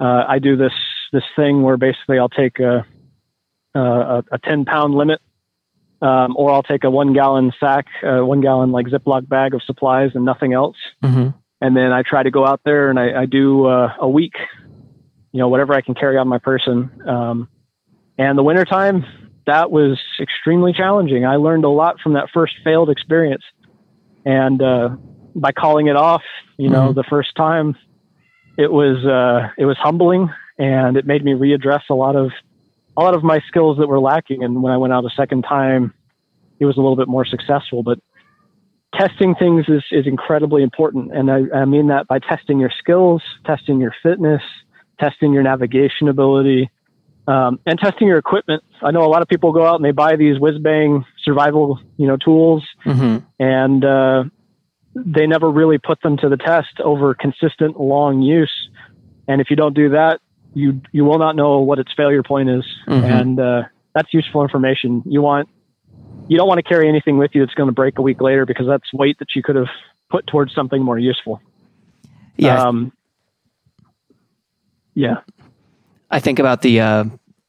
uh, I do this this thing where basically I'll take a a, a ten pound limit, um, or I'll take a one gallon sack, uh, one gallon like Ziploc bag of supplies and nothing else, mm-hmm. and then I try to go out there and I, I do uh, a week, you know, whatever I can carry on my person. Um, and the wintertime, that was extremely challenging. I learned a lot from that first failed experience. And uh, by calling it off, you know, mm-hmm. the first time, it was uh, it was humbling, and it made me readdress a lot of a lot of my skills that were lacking. And when I went out a second time, it was a little bit more successful. But testing things is is incredibly important, and I, I mean that by testing your skills, testing your fitness, testing your navigation ability, um, and testing your equipment. I know a lot of people go out and they buy these whiz bang survival, you know, tools, mm-hmm. and uh, they never really put them to the test over consistent long use. And if you don't do that, you you will not know what its failure point is, mm-hmm. and uh, that's useful information. You want you don't want to carry anything with you that's going to break a week later because that's weight that you could have put towards something more useful. Yeah. Um, yeah. I think about the uh,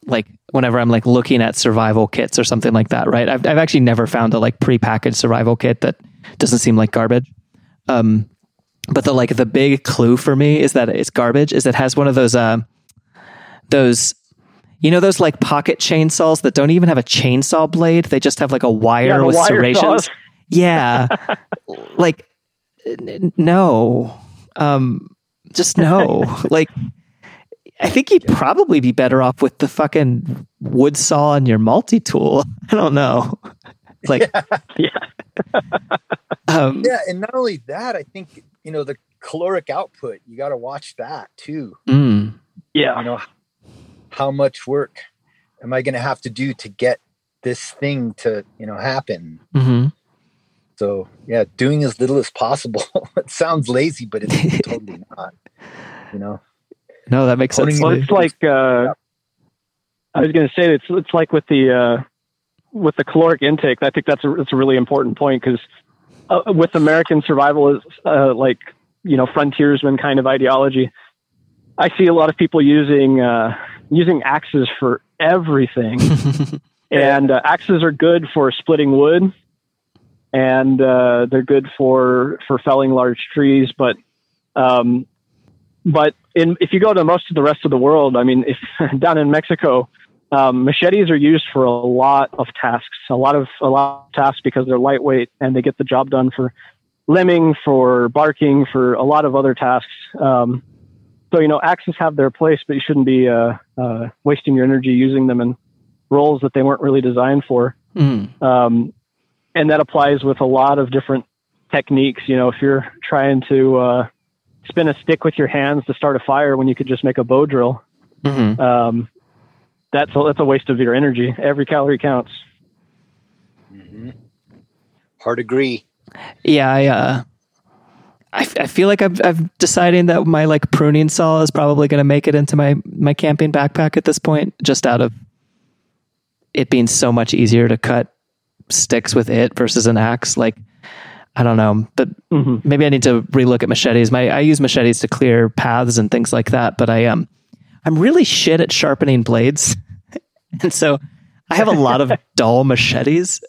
like whenever I'm like looking at survival kits or something like that, right? I've I've actually never found a like prepackaged survival kit that doesn't seem like garbage. Um, but the like the big clue for me is that it's garbage. Is it has one of those uh, those you know those like pocket chainsaws that don't even have a chainsaw blade; they just have like a wire yeah, with wire serrations. Saws. Yeah, like n- no. Um, just no. like, I think you'd probably be better off with the fucking wood saw and your multi tool. I don't know. Like, Yeah. um, Yeah, and not only that, I think you know the caloric output. You got to watch that too. mm, Yeah. You know, how much work am I going to have to do to get this thing to you know happen? hmm So yeah, doing as little as possible. it sounds lazy, but it's totally not. You know. No, that makes sense. Well, it's like uh, I was going to say it's it's like with the uh, with the caloric intake. I think that's a that's a really important point because uh, with American survival is uh, like you know frontiersman kind of ideology. I see a lot of people using uh, using axes for everything, and uh, axes are good for splitting wood, and uh, they're good for for felling large trees. But um, but in if you go to most of the rest of the world, I mean, if down in Mexico, um, machetes are used for a lot of tasks, a lot of a lot of tasks because they're lightweight and they get the job done for limbing, for barking, for a lot of other tasks. Um, so you know, axes have their place, but you shouldn't be uh, uh, wasting your energy using them in roles that they weren't really designed for. Mm, Um, and that applies with a lot of different techniques. You know, if you're trying to uh, spin a stick with your hands to start a fire when you could just make a bow drill, mhm. um, that's a, that's a waste of your energy. Every calorie counts. Mm-hmm. Hard agree. Yeah, I, uh, I, I feel like I've, I've decided that my like pruning saw is probably going to make it into my, my camping backpack at this point, just out of it being so much easier to cut sticks with it versus an axe. Like, I don't know, but hmm maybe I need to relook at machetes. My I use machetes to clear paths and things like that, but I um I'm really shit at sharpening blades. and so I have a lot of dull machetes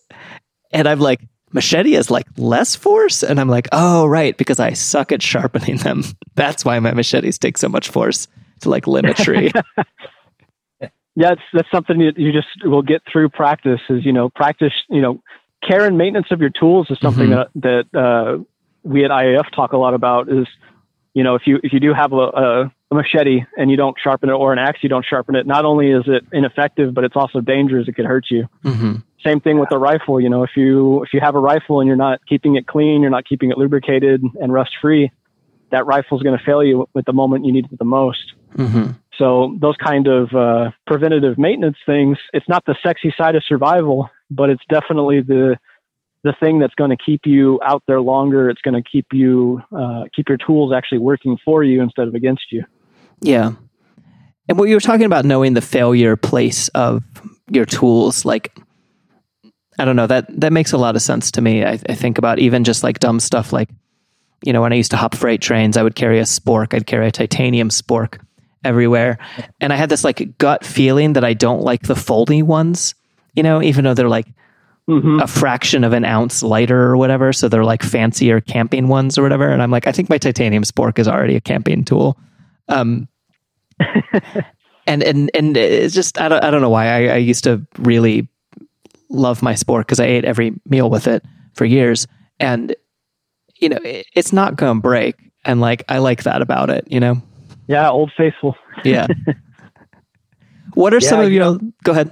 and I'm like machete is like less force and I'm like, "Oh, right, because I suck at sharpening them. That's why my machetes take so much force to like limb a tree." Yeah, it's, that's something you, you just will get through practice. Is you know practice. You know, care and maintenance of your tools is something Mhm. that that uh, we at IAF talk a lot about. Is you know if you if you do have a, a, a machete and you don't sharpen it or an axe you don't sharpen it, not only is it ineffective, but it's also dangerous. It could hurt you. hmm Same thing with a rifle. You know, if you if you have a rifle and you're not keeping it clean, you're not keeping it lubricated and rust free, that rifle's going to fail you at the moment you need it the most. hmm So those kind of uh, preventative maintenance things, it's not the sexy side of survival, but it's definitely the the thing that's going to keep you out there longer. It's going to keep you uh, keep your tools actually working for you instead of against you. Yeah. And what you were talking about knowing the failure place of your tools, like I don't know, that that makes a lot of sense to me. I, I think about even just like dumb stuff like, you know, when I used to hop freight trains, I would carry a spork, I'd carry a titanium spork everywhere. And I had this like gut feeling that I don't like the foldy ones, you know, even though they're like hmm a fraction of an ounce lighter or whatever. So they're like fancier camping ones or whatever. And I'm like, I think my titanium spork is already a camping tool. Um, and, and, and it's just, I don't, I don't know why I, I used to really love my spork because I ate every meal with it for years. And, you know, it, it's not going to break. And like, I like that about it, you know? Yeah, old faithful. Yeah. what are some of you your, go ahead.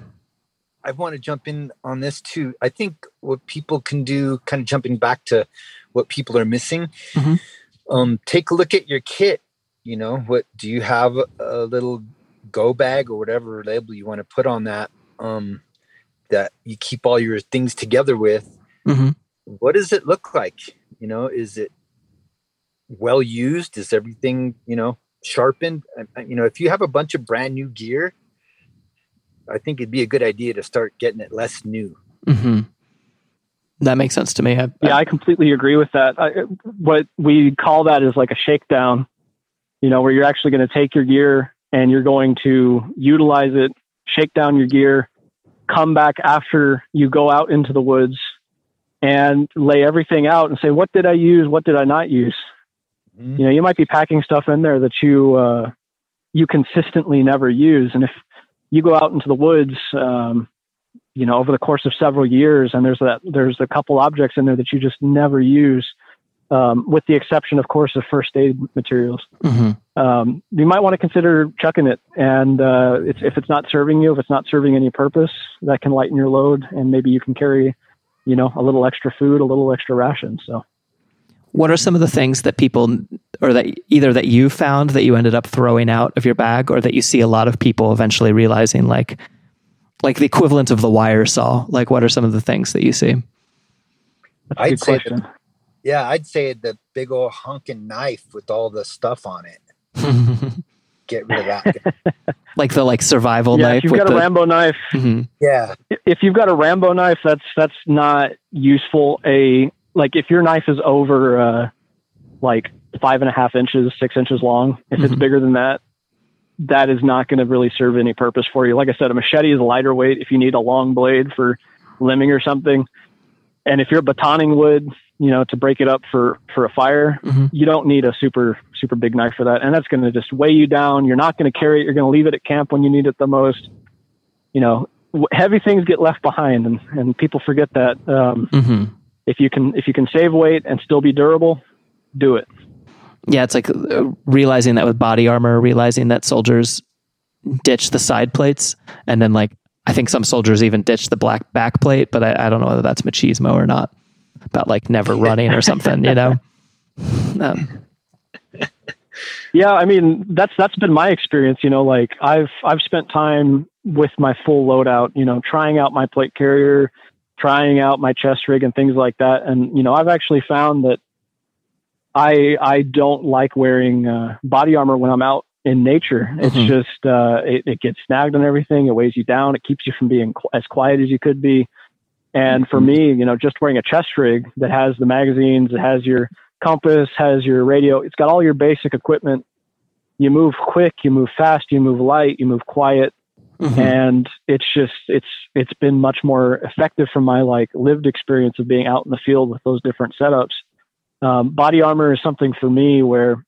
I want to jump in on this too. I think what people can do, kind of jumping back to what people are missing, Mhm. um, take a look at your kit. You know, what do you have a little go bag or whatever label you want to put on that? Um, that you keep all your things together with. hmm What does it look like? You know, is it well used? Is everything you know sharpened? And, and, You know, if you have a bunch of brand new gear, I think it'd be a good idea to start getting it less new. hmm That makes sense to me. I, Yeah, I completely agree with that. I, what we call that is like a shakedown, you know, where you're actually going to take your gear and you're going to utilize it, shake down your gear, come back after you go out into the woods and lay everything out and say, what did I use? What did I not use? Mhm. You know, you might be packing stuff in there that you, uh, you consistently never use. And if you go out into the woods, um, you know, over the course of several years, and there's that there's a couple objects in there that you just never use. Um, with the exception, of course, of first aid materials. Mm-hmm. Um, you might want to consider chucking it. And uh, it's, if it's not serving you, if it's not serving any purpose, that can lighten your load, and maybe you can carry, you know, a little extra food, a little extra ration. So. What are some of the things that people, or that either that you found that you ended up throwing out of your bag, or that you see a lot of people eventually realizing, like, like the equivalent of the wire saw? Like, what are some of the things that you see? That's a I'd good say question. Yeah, I'd say the big old hunking knife with all the stuff on it. Get rid of that. like the like survival yeah, knife if you've with got the a Rambo knife, Mhm. yeah, if you've got a Rambo knife, that's that's not useful. A like if your knife is over uh, like five and a half inches, six inches long, if it's Mhm. bigger than that, that is not going to really serve any purpose for you. Like I said, a machete is lighter weight if you need a long blade for limbing or something. And if you're batoning wood, you know, to break it up for for a fire, Mhm. you don't need a super super big knife for that. And that's going to just weigh you down. You're not going to carry it. You're going to leave it at camp when you need it the most. You know, heavy things get left behind, and and people forget that. Um, Mhm. if you can if you can save weight and still be durable, do it. Yeah, it's like uh, realizing that with body armor, realizing that soldiers ditch the side plates, and then like I think some soldiers even ditch the black back plate, but I, I don't know whether that's machismo or not. About like never running or something, you know. Um, Yeah, I mean that's that's been my experience. You know, like I've I've spent time with my full loadout. You know, trying out my plate carrier, trying out my chest rig and things like that. And you know, I've actually found that I I don't like wearing uh, body armor when I'm out in nature. It's Mhm. just uh, it, it gets snagged on everything. It weighs you down. It keeps you from being qu- as quiet as you could be. And for me, you know, just wearing a chest rig that has the magazines, it has your compass, has your radio, it's got all your basic equipment. You move quick, you move fast, you move light, you move quiet, mhm. and it's just it's it's been much more effective from my like lived experience of being out in the field with those different setups. Um, body armor is something for me where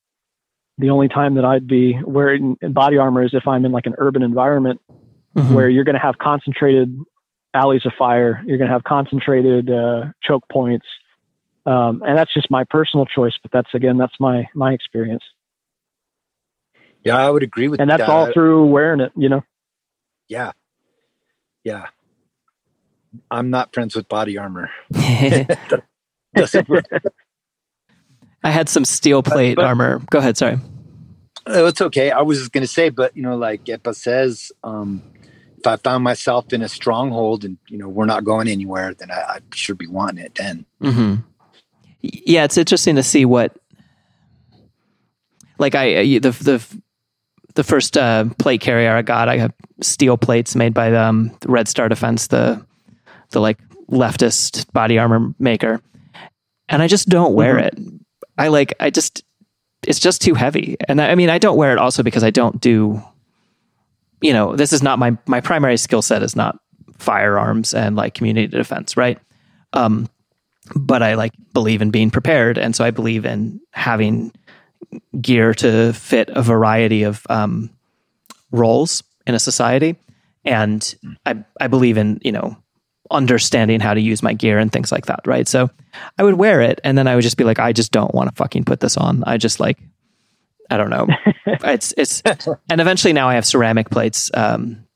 the only time that I'd be wearing body armor is if I'm in like an urban environment Mhm. where you're going to have concentrated alleys of fire. You're going to have concentrated uh, choke points, um, and that's just my personal choice. But that's again, that's my my experience, yeah, I would agree with that. and that's that. all through wearing it. You know, Yeah, yeah. I'm not friends with body armor. Doesn't work. I had some steel plate but- armor. Go ahead, sorry. Oh, it's okay. I was gonna say, but you know, like Ipa says, um, if I found myself in a stronghold and you know we're not going anywhere, then I, I should be wanting it then. hmm Yeah, it's interesting to see what, like I the the the first uh, plate carrier I got, I got steel plates made by um, Red Star Defense, the the like leftist body armor maker, and I just don't wear it. I like I just it's just too heavy, and I, I mean I don't wear it also because I don't do, you know, this is not my my primary skill set is not firearms and like community defense, right? Um, but I like believe in being prepared, and so I believe in having gear to fit a variety of um, roles in a society, and I I believe in you know understanding how to use my gear and things like that, right? So I would wear it, and then I would just be like, I just don't want to fucking put this on. I just like I don't know. it's it's and eventually now I have ceramic plates, um,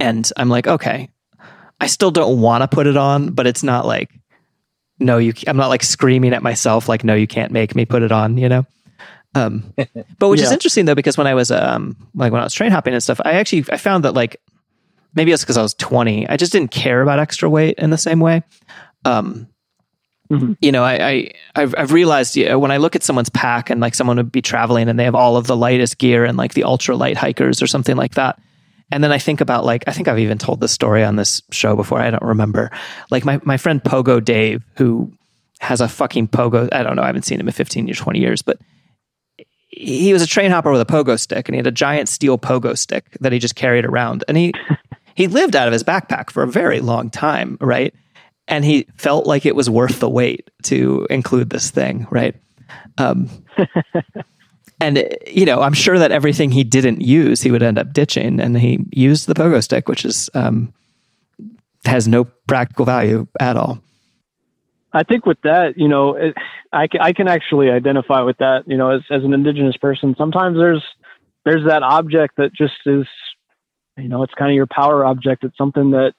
and I'm like, okay, I still don't want to put it on, but it's not like no, you. I'm not like screaming at myself like no, you can't make me put it on, you know. Um, but which is interesting though because when I was um like when I was train hopping and stuff, I actually I found that like maybe it's because I was 20, I just didn't care about extra weight in the same way. Um, Mhm. you know, I, I I've, I've realized you know, when I look at someone's pack and like someone would be traveling and they have all of the lightest gear and like the ultra light hikers or something like that. And then I think about like I think I've even told this story on this show before. I don't remember. Like my my friend Pogo Dave, who has a fucking pogo. I don't know. I haven't seen him in fifteen or twenty years, but he was a train hopper with a pogo stick, and he had a giant steel pogo stick that he just carried around, and he he lived out of his backpack for a very long time, right? And he felt like it was worth the wait to include this thing, right? Um, and you know, I'm sure that everything he didn't use, he would end up ditching, and he used the pogo stick, which is um, has no practical value at all. I think with that, you know, it, I can, I can actually identify with that, you know, as, as an indigenous person, sometimes there's, there's that object that just is, you know, it's kind of your power object. It's something that,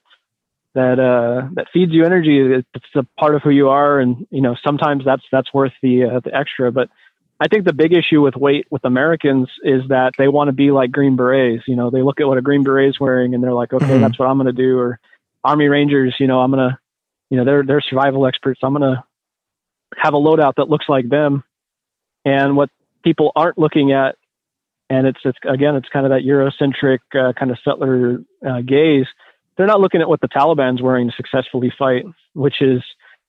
that, uh, that feeds you energy. It's a part of who you are. And, you know, sometimes that's, that's worth the, uh, the extra, but I think the big issue with weight with Americans is that they want to be like Green Berets. You know, they look at what a Green Beret is wearing and they're like, okay, mm-hmm. that's what I'm going to do. Or Army Rangers, you know, I'm going to, you know, they're they're survival experts. I'm going to have a loadout that looks like them. And what people aren't looking at, and it's it's again, it's kind of that Eurocentric uh, kind of settler uh, gaze. They're not looking at what the Taliban's wearing to successfully fight, which is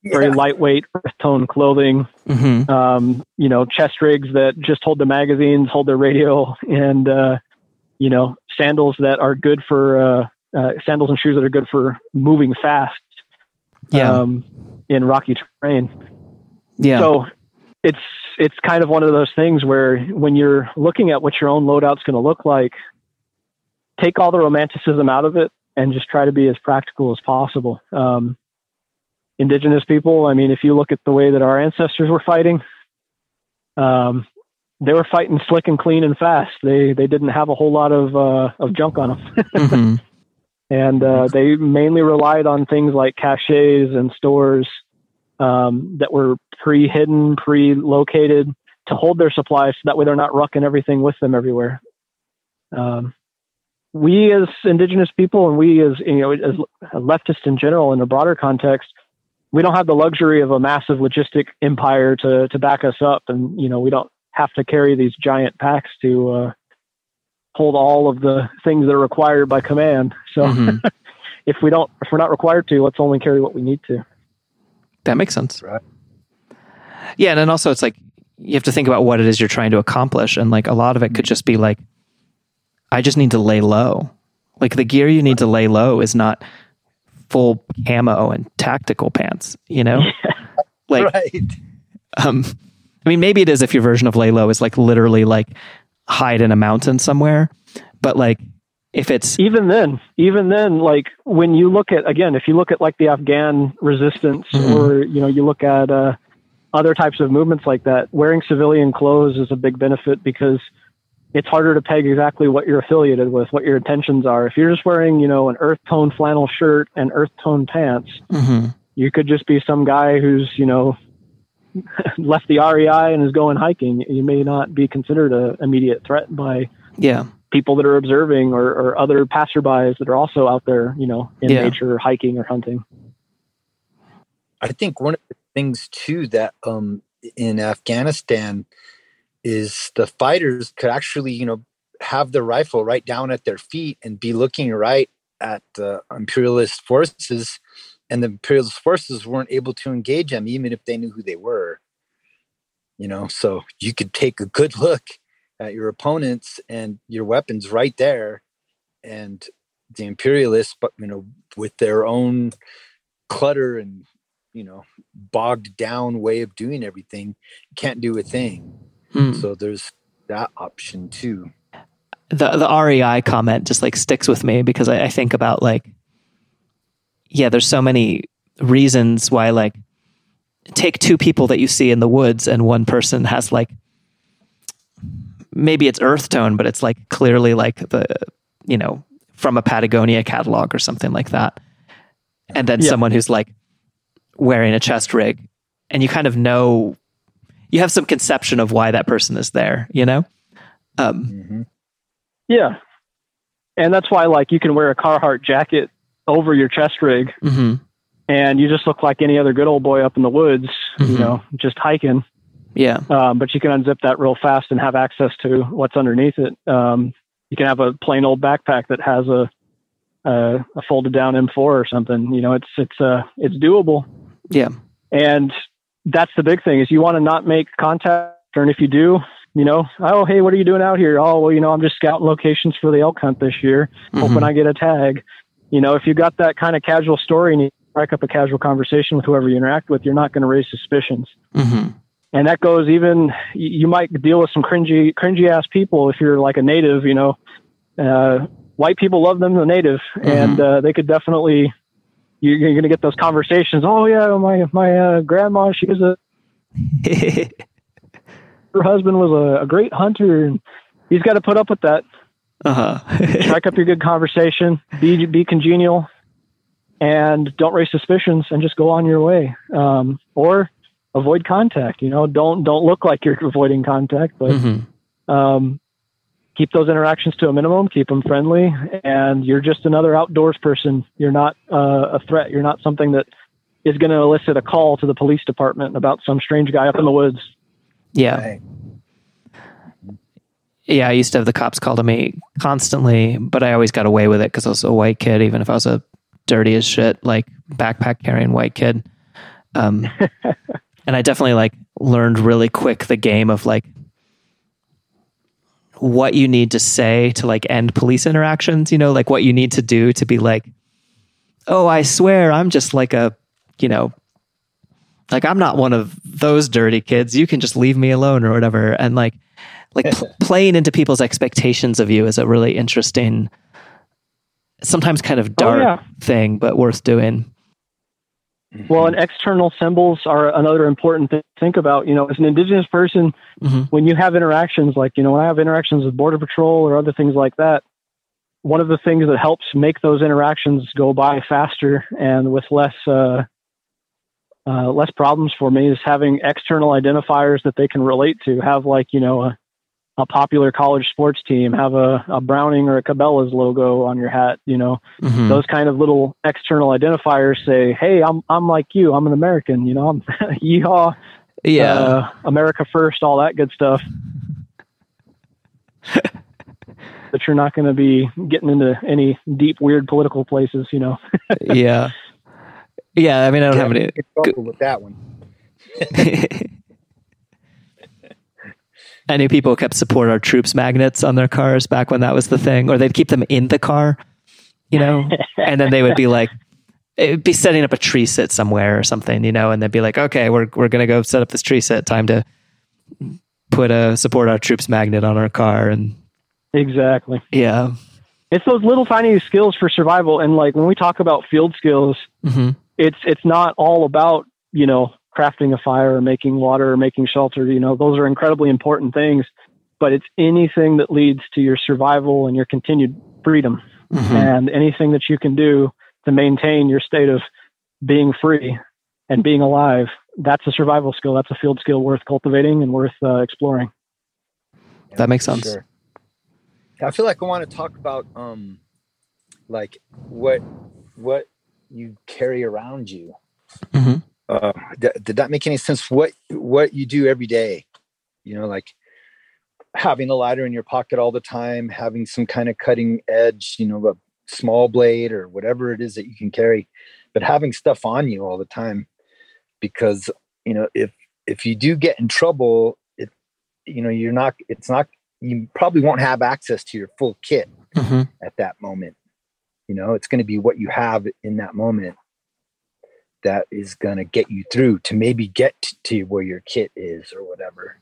very yeah. lightweight earth tone clothing. Mm-hmm. Um, you know, chest rigs that just hold the magazines, hold their radio, and uh, you know, sandals that are good for uh, uh, sandals and shoes that are good for moving fast yeah. um, in rocky terrain. Yeah. So it's it's kind of one of those things where when you're looking at what your own loadout's going to look like, take all the romanticism out of it and just try to be as practical as possible. Um, indigenous people, I mean, if you look at the way that our ancestors were fighting, um, they were fighting slick and clean and fast. They they didn't have a whole lot of uh, of junk on them. mm-hmm and uh, they mainly relied on things like caches and stores um, that were pre-hidden, pre-located to hold their supplies, so that way they're not rucking everything with them everywhere. Um, we as indigenous people, and we as you know, as leftists in general, in a broader context, we don't have the luxury of a massive logistic empire to to back us up, and you know, we don't have to carry these giant packs to uh, hold all of the things that are required by command. So mm-hmm. if we don't, if we're not required to, let's only carry what we need to. That makes sense. Right. Yeah. And then also it's like, you have to think about what it is you're trying to accomplish. And like a lot of it could just be like, I just need to lay low. Like the gear you need to lay low is not full camo and tactical pants, you know? like, right. um, I mean, maybe it is if your version of lay low is like literally like hide in a mountain somewhere. But like if it's even then, even then, like when you look at again, if you look at like the Afghan resistance, mm-hmm. or you know, you look at uh, other types of movements like that, wearing civilian clothes is a big benefit because it's harder to peg exactly what you're affiliated with, what your intentions are. If you're just wearing, you know, an earth tone flannel shirt and earth tone pants, mm-hmm. you could just be some guy who's, you know, left the REI and is going hiking, you may not be considered an immediate threat by yeah people that are observing or, or other passerbys that are also out there, you know, in yeah. nature, hiking or hunting. I think one of the things too that um, in Afghanistan is the fighters could actually, you know, have the rifle right down at their feet and be looking right at the imperialist forces and the imperialist forces weren't able to engage them even if they knew who they were. You know so you could take a good look at your opponents and your weapons right there and the imperialists but you know with their own clutter and you know bogged down way of doing everything can't do a thing hmm. so there's that option too the the rei comment just like sticks with me because I, I think about like yeah, there's so many reasons why like take two people that you see in the woods and one person has like maybe it's earth tone, but it's like clearly like the you know from a Patagonia catalog or something like that. And then yeah. someone who's like wearing a chest rig and you kind of know you have some conception of why that person is there, you know? Um, mm-hmm. Yeah. And that's why like you can wear a Carhartt jacket over your chest rig, mm-hmm. and you just look like any other good old boy up in the woods, mm-hmm. you know, just hiking. Yeah. Um, but you can unzip that real fast and have access to what's underneath it. Um, you can have a plain old backpack that has a, a, a folded down M4 or something. You know, it's it's uh it's doable. Yeah. And that's the big thing is you want to not make contact, and if you do, you know, oh hey, what are you doing out here? Oh well, you know, I'm just scouting locations for the elk hunt this year, mm-hmm. hoping I get a tag you know, if you got that kind of casual story and you strike up a casual conversation with whoever you interact with, you're not going to raise suspicions. Mm-hmm. And that goes even, you might deal with some cringy, cringy ass people if you're like a native, you know, uh, white people love them, the native, mm-hmm. and uh, they could definitely, you're, you're going to get those conversations. Oh yeah, my my uh, grandma, she was a her husband was a, a great hunter, and he's got to put up with that. uh huh. Strike up your good conversation, be be congenial, and don't raise suspicions, and just go on your way. Um, or avoid contact. You know, don't don't look like you're avoiding contact, but hmm um, keep those interactions to a minimum. Keep them friendly, and you're just another outdoors person. You're not uh, a threat. You're not something that is going to elicit a call to the police department about some strange guy up in the woods. Yeah. Right. Yeah, I used to have the cops call to me constantly, but I always got away with it because I was a white kid, even if I was a dirty as shit, like backpack carrying white kid. Um, and I definitely like learned really quick the game of like what you need to say to like end police interactions, you know, like what you need to do to be like, oh, I swear I'm just like a, you know, like I'm not one of those dirty kids. You can just leave me alone or whatever. And like, like pl- playing into people's expectations of you is a really interesting, sometimes kind of oh, dark yeah. thing, but worth doing. Well, and external symbols are another important thing to think about. You know, as an indigenous person, hmm when you have interactions like, you know, when I have interactions with Border Patrol or other things like that, one of the things that helps make those interactions go by faster and with less uh, uh, less problems for me is having external identifiers that they can relate to. Have like you know a, a popular college sports team, have a, a Browning or a Cabela's logo on your hat. You know hmm those kind of little external identifiers say, "Hey, I'm I'm like you. I'm an American. You know, I'm yeehaw, Yeah. uh, America first, all that good stuff." but you're not going to be getting into any deep, weird political places. You know. yeah. Yeah. I mean, I don't have any. Trouble with that one. I knew people kept support our troops magnets on their cars back when that was the thing, or they'd keep them in the car, you know, and then they would be like, it would be setting up a tree sit somewhere or something, you know, and they'd be like, okay, we're we're gonna go set up this tree sit. Time to put a support our troops magnet on our car, and exactly. yeah, It's those little tiny skills for survival, and like when we talk about field skills, hmm it's it's not all about you know crafting a fire or making water or making shelter you know those are incredibly important things but it's anything that leads to your survival and your continued freedom hmm and anything that you can do to maintain your state of being free and being alive that's a survival skill that's a field skill worth cultivating and worth uh, exploring That makes for sense. I feel like I want to talk about um like what what you carry around you. Mhm. Uh, did that make any sense? What what you do every day? You know, like having a lighter in your pocket all the time, having some kind of cutting edge, you know, a small blade or whatever it is that you can carry, but having stuff on you all the time, because you know if if you do get in trouble, it you know you're not. It's not. You probably won't have access to your full kit hmm at that moment. You know, it's going to be what you have in that moment that is going to get you through to maybe get to where your kit is or whatever.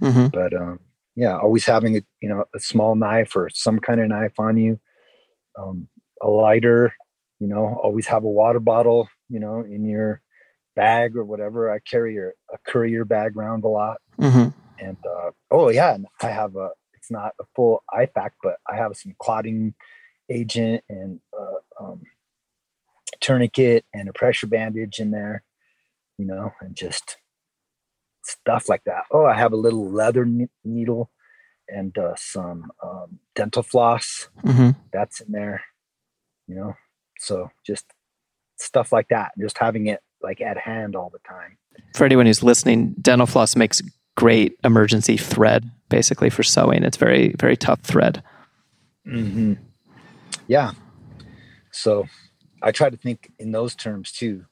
hmm But um, yeah, always having a you know a small knife or some kind of knife on you, um, a lighter. You know, always have a water bottle. You know, in your bag or whatever. I carry a, a courier bag around a lot hmm and uh, oh yeah, I have a. It's not a full IFAK, but I have some clotting agent and uh, um, tourniquet and a pressure bandage in there, you know, and just stuff like that. Oh, I have a little leather ne- needle and uh, some um, dental floss hmm that's in there, you know. So just stuff like that, just having it like at hand all the time. For anyone who's listening, dental floss makes great emergency thread, basically for sewing. It's very very tough thread. hmm Yeah. So I try to think in those terms too.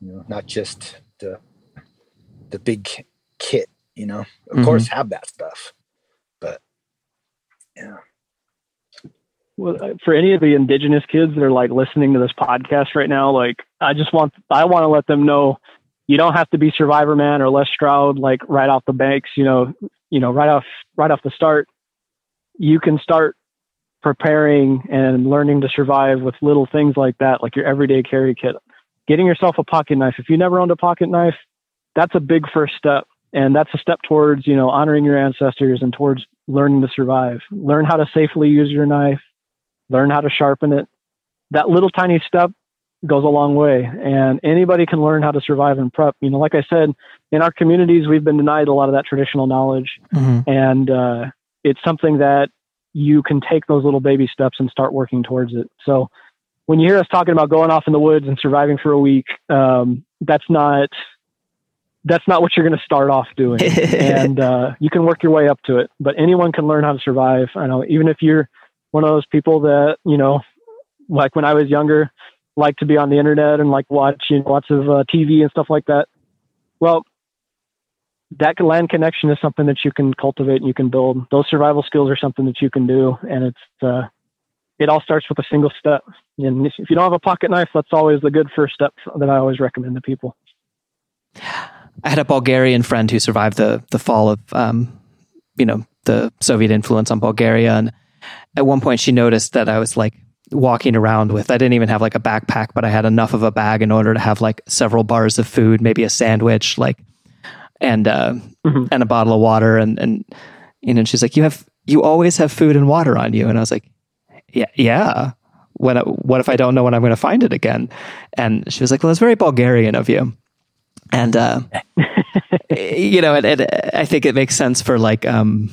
You know, not just the the big kit. You know, of Mhm. course, have that stuff, but yeah. well, uh, for any of the indigenous kids that are like listening to this podcast right now, like I just want I want to let them know you don't have to be Survivor Man or Les Stroud like right off the banks. You know, you know right off right off the start. You can start preparing and learning to survive with little things like that, like your everyday carry kit. Getting yourself a pocket knife. If you never owned a pocket knife, that's a big first step. And that's a step towards, you know, honoring your ancestors and towards learning to survive. Learn how to safely use your knife, learn how to sharpen it. That little tiny step goes a long way. And anybody can learn how to survive and prep. You know, like I said, in our communities, we've been denied a lot of that traditional knowledge. Mm-hmm. And uh, it's something that you can take those little baby steps and start working towards it. So when you hear us talking about going off in the woods and surviving for a week, um, that's not that's not what you're going to start off doing. and uh, you can work your way up to it. But anyone can learn how to survive. I know even if you're one of those people that you know, like when I was younger, like to be on the internet and like watch you know, lots of uh, TV and stuff like that. Well, that land connection is something that you can cultivate and you can build. Those survival skills are something that you can do, and it's uh, it all starts with a single step. And if you don't have a pocket knife, that's always the good first step that I always recommend to people. I had a Bulgarian friend who survived the the fall of, um, you know, the Soviet influence on Bulgaria, and at one point she noticed that I was like walking around with. I didn't even have like a backpack, but I had enough of a bag in order to have like several bars of food, maybe a sandwich, like, and uh, mm-hmm. and a bottle of water, and and you know, she's like, you have you always have food and water on you, and I was like, yeah, yeah. When what if I don't know when I'm going to find it again? And she was like, well, that's very Bulgarian of you. And, uh, you know, and, and, I think it makes sense for like, um,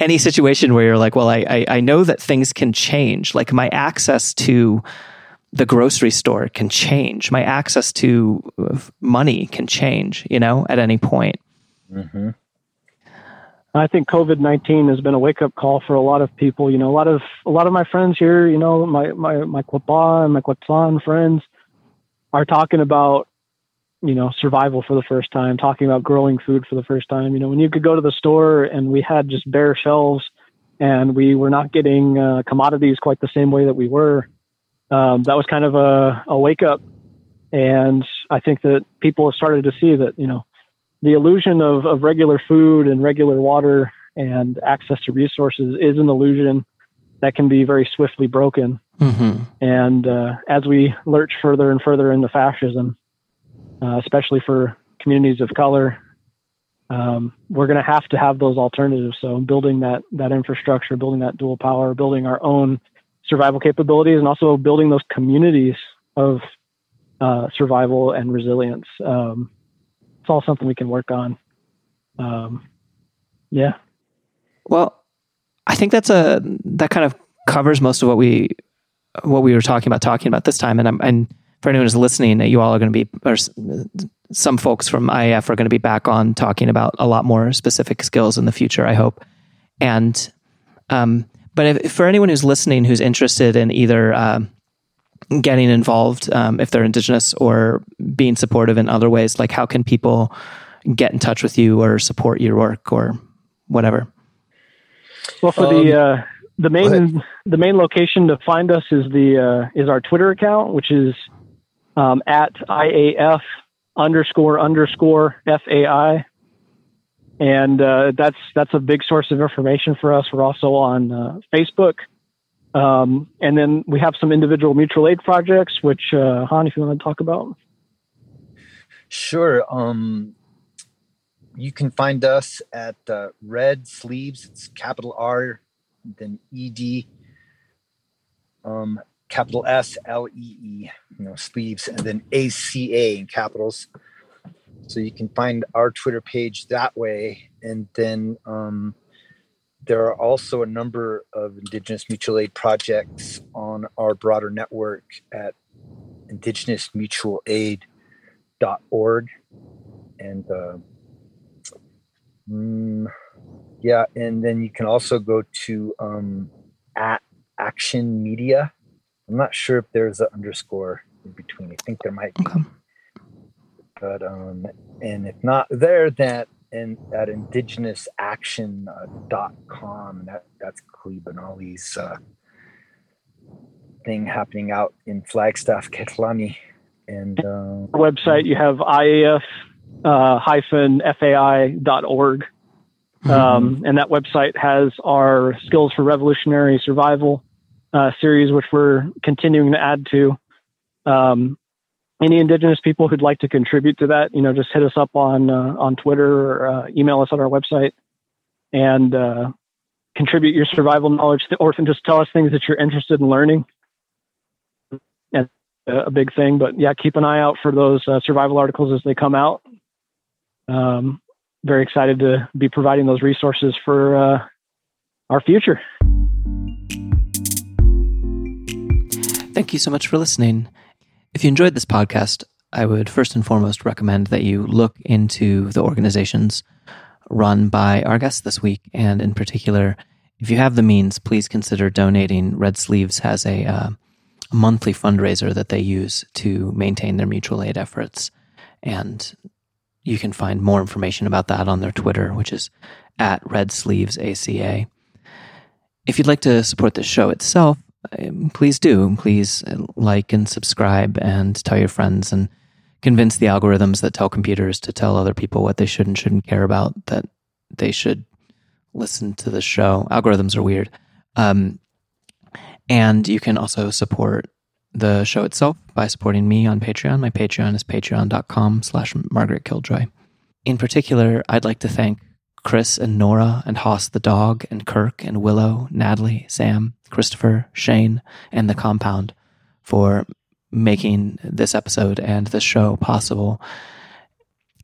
any situation where you're like, well, I, I, I know that things can change. Like my access to the grocery store can change. My access to money can change, you know, at any point. Mm-hmm. I think COVID nineteen has been a wake up call for a lot of people. You know, a lot of a lot of my friends here, you know, my my my Cocopah and my Quechan friends are talking about you know, survival for the first time, talking about growing food for the first time. You know, when you could go to the store and we had just bare shelves and we were not getting uh, commodities quite the same way that we were, um, that was kind of a, a wake up. And I think that people have started to see that, you know, the illusion of, of regular food and regular water and access to resources is an illusion that can be very swiftly broken. Mm-hmm. And uh, as we lurch further and further into fascism, uh, especially for communities of color. Um, we're going to have to have those alternatives. So building that that infrastructure, building that dual power, building our own survival capabilities, and also building those communities of uh, survival and resilience. Um, it's all something we can work on. Um, yeah. Well, I think that's a that kind of covers most of what we what we were talking about talking about this time, and I'm and for anyone who's listening, you all are going to be, or some folks from IAF are going to be back on talking about a lot more specific skills in the future, I hope. And, um, but if, for anyone who's listening who's interested in either uh, getting involved, um, if they're Indigenous, or being supportive in other ways, like how can people get in touch with you or support your work or whatever? Well, for um, the uh, the main the main location to find us is the uh, is our Twitter account, which is um, at IAF underscore underscore FAI. And uh, that's that's a big source of information for us. We're also on uh, Facebook. Um, and then we have some individual mutual aid projects, which, uh, Han, if you want to talk about. Sure. Um, you can find us at uh, Red Sleeves, it's capital R, then ED, um, capital S L E E, you know, sleeves, and then A C A in capitals. So you can find our Twitter page that way. And then um, there are also a number of Indigenous mutual aid projects on our broader network at indigenousmutualaid.org. And uh, mm, yeah, and then you can also go to um, at Action Media I'm not sure if there's an underscore in between. I think there might be. Okay. But um, and if not there, that and at indigenousaction.com. Uh, that that's Klee Benally's uh, thing happening out in Flagstaff, Kinłani. And uh, website you have IAF uh, hyphen FAI.org. Mm-hmm. Um, and that website has our skills for revolutionary survival uh, series, which we're continuing to add to. Um, any Indigenous people who'd like to contribute to that, you know, just hit us up on uh, on Twitter or uh, email us on our website and uh, contribute your survival knowledge, or just tell us things that you're interested in learning. And a big thing, but yeah, keep an eye out for those uh, survival articles as they come out. Um, very excited to be providing those resources for uh, our future. Thank you so much for listening. If you enjoyed this podcast, I would first and foremost recommend that you look into the organizations run by our guests this week. And in particular, if you have the means, please consider donating. Red Sleeves has a, uh, a monthly fundraiser that they use to maintain their mutual aid efforts. And you can find more information about that on their Twitter, which is at Red Sleeves ACA. If you'd like to support the show itself, please do. Please uh, like and subscribe and tell your friends and convince the algorithms that tell computers to tell other people what they should and shouldn't care about that they should listen to the show. Algorithms are weird. Um, and you can also support the show itself by supporting me on Patreon. My Patreon is patreon.com slash Margaret Killjoy. In particular, I'd like to thank Chris and Nora and Haas the dog and Kirk and Willow, Natalie, Sam, Christopher, Shane, and the compound for making this episode and this show possible.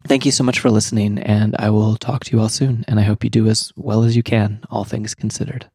Thank you so much for listening, and I will talk to you all soon. And I hope you do as well as you can, all things considered.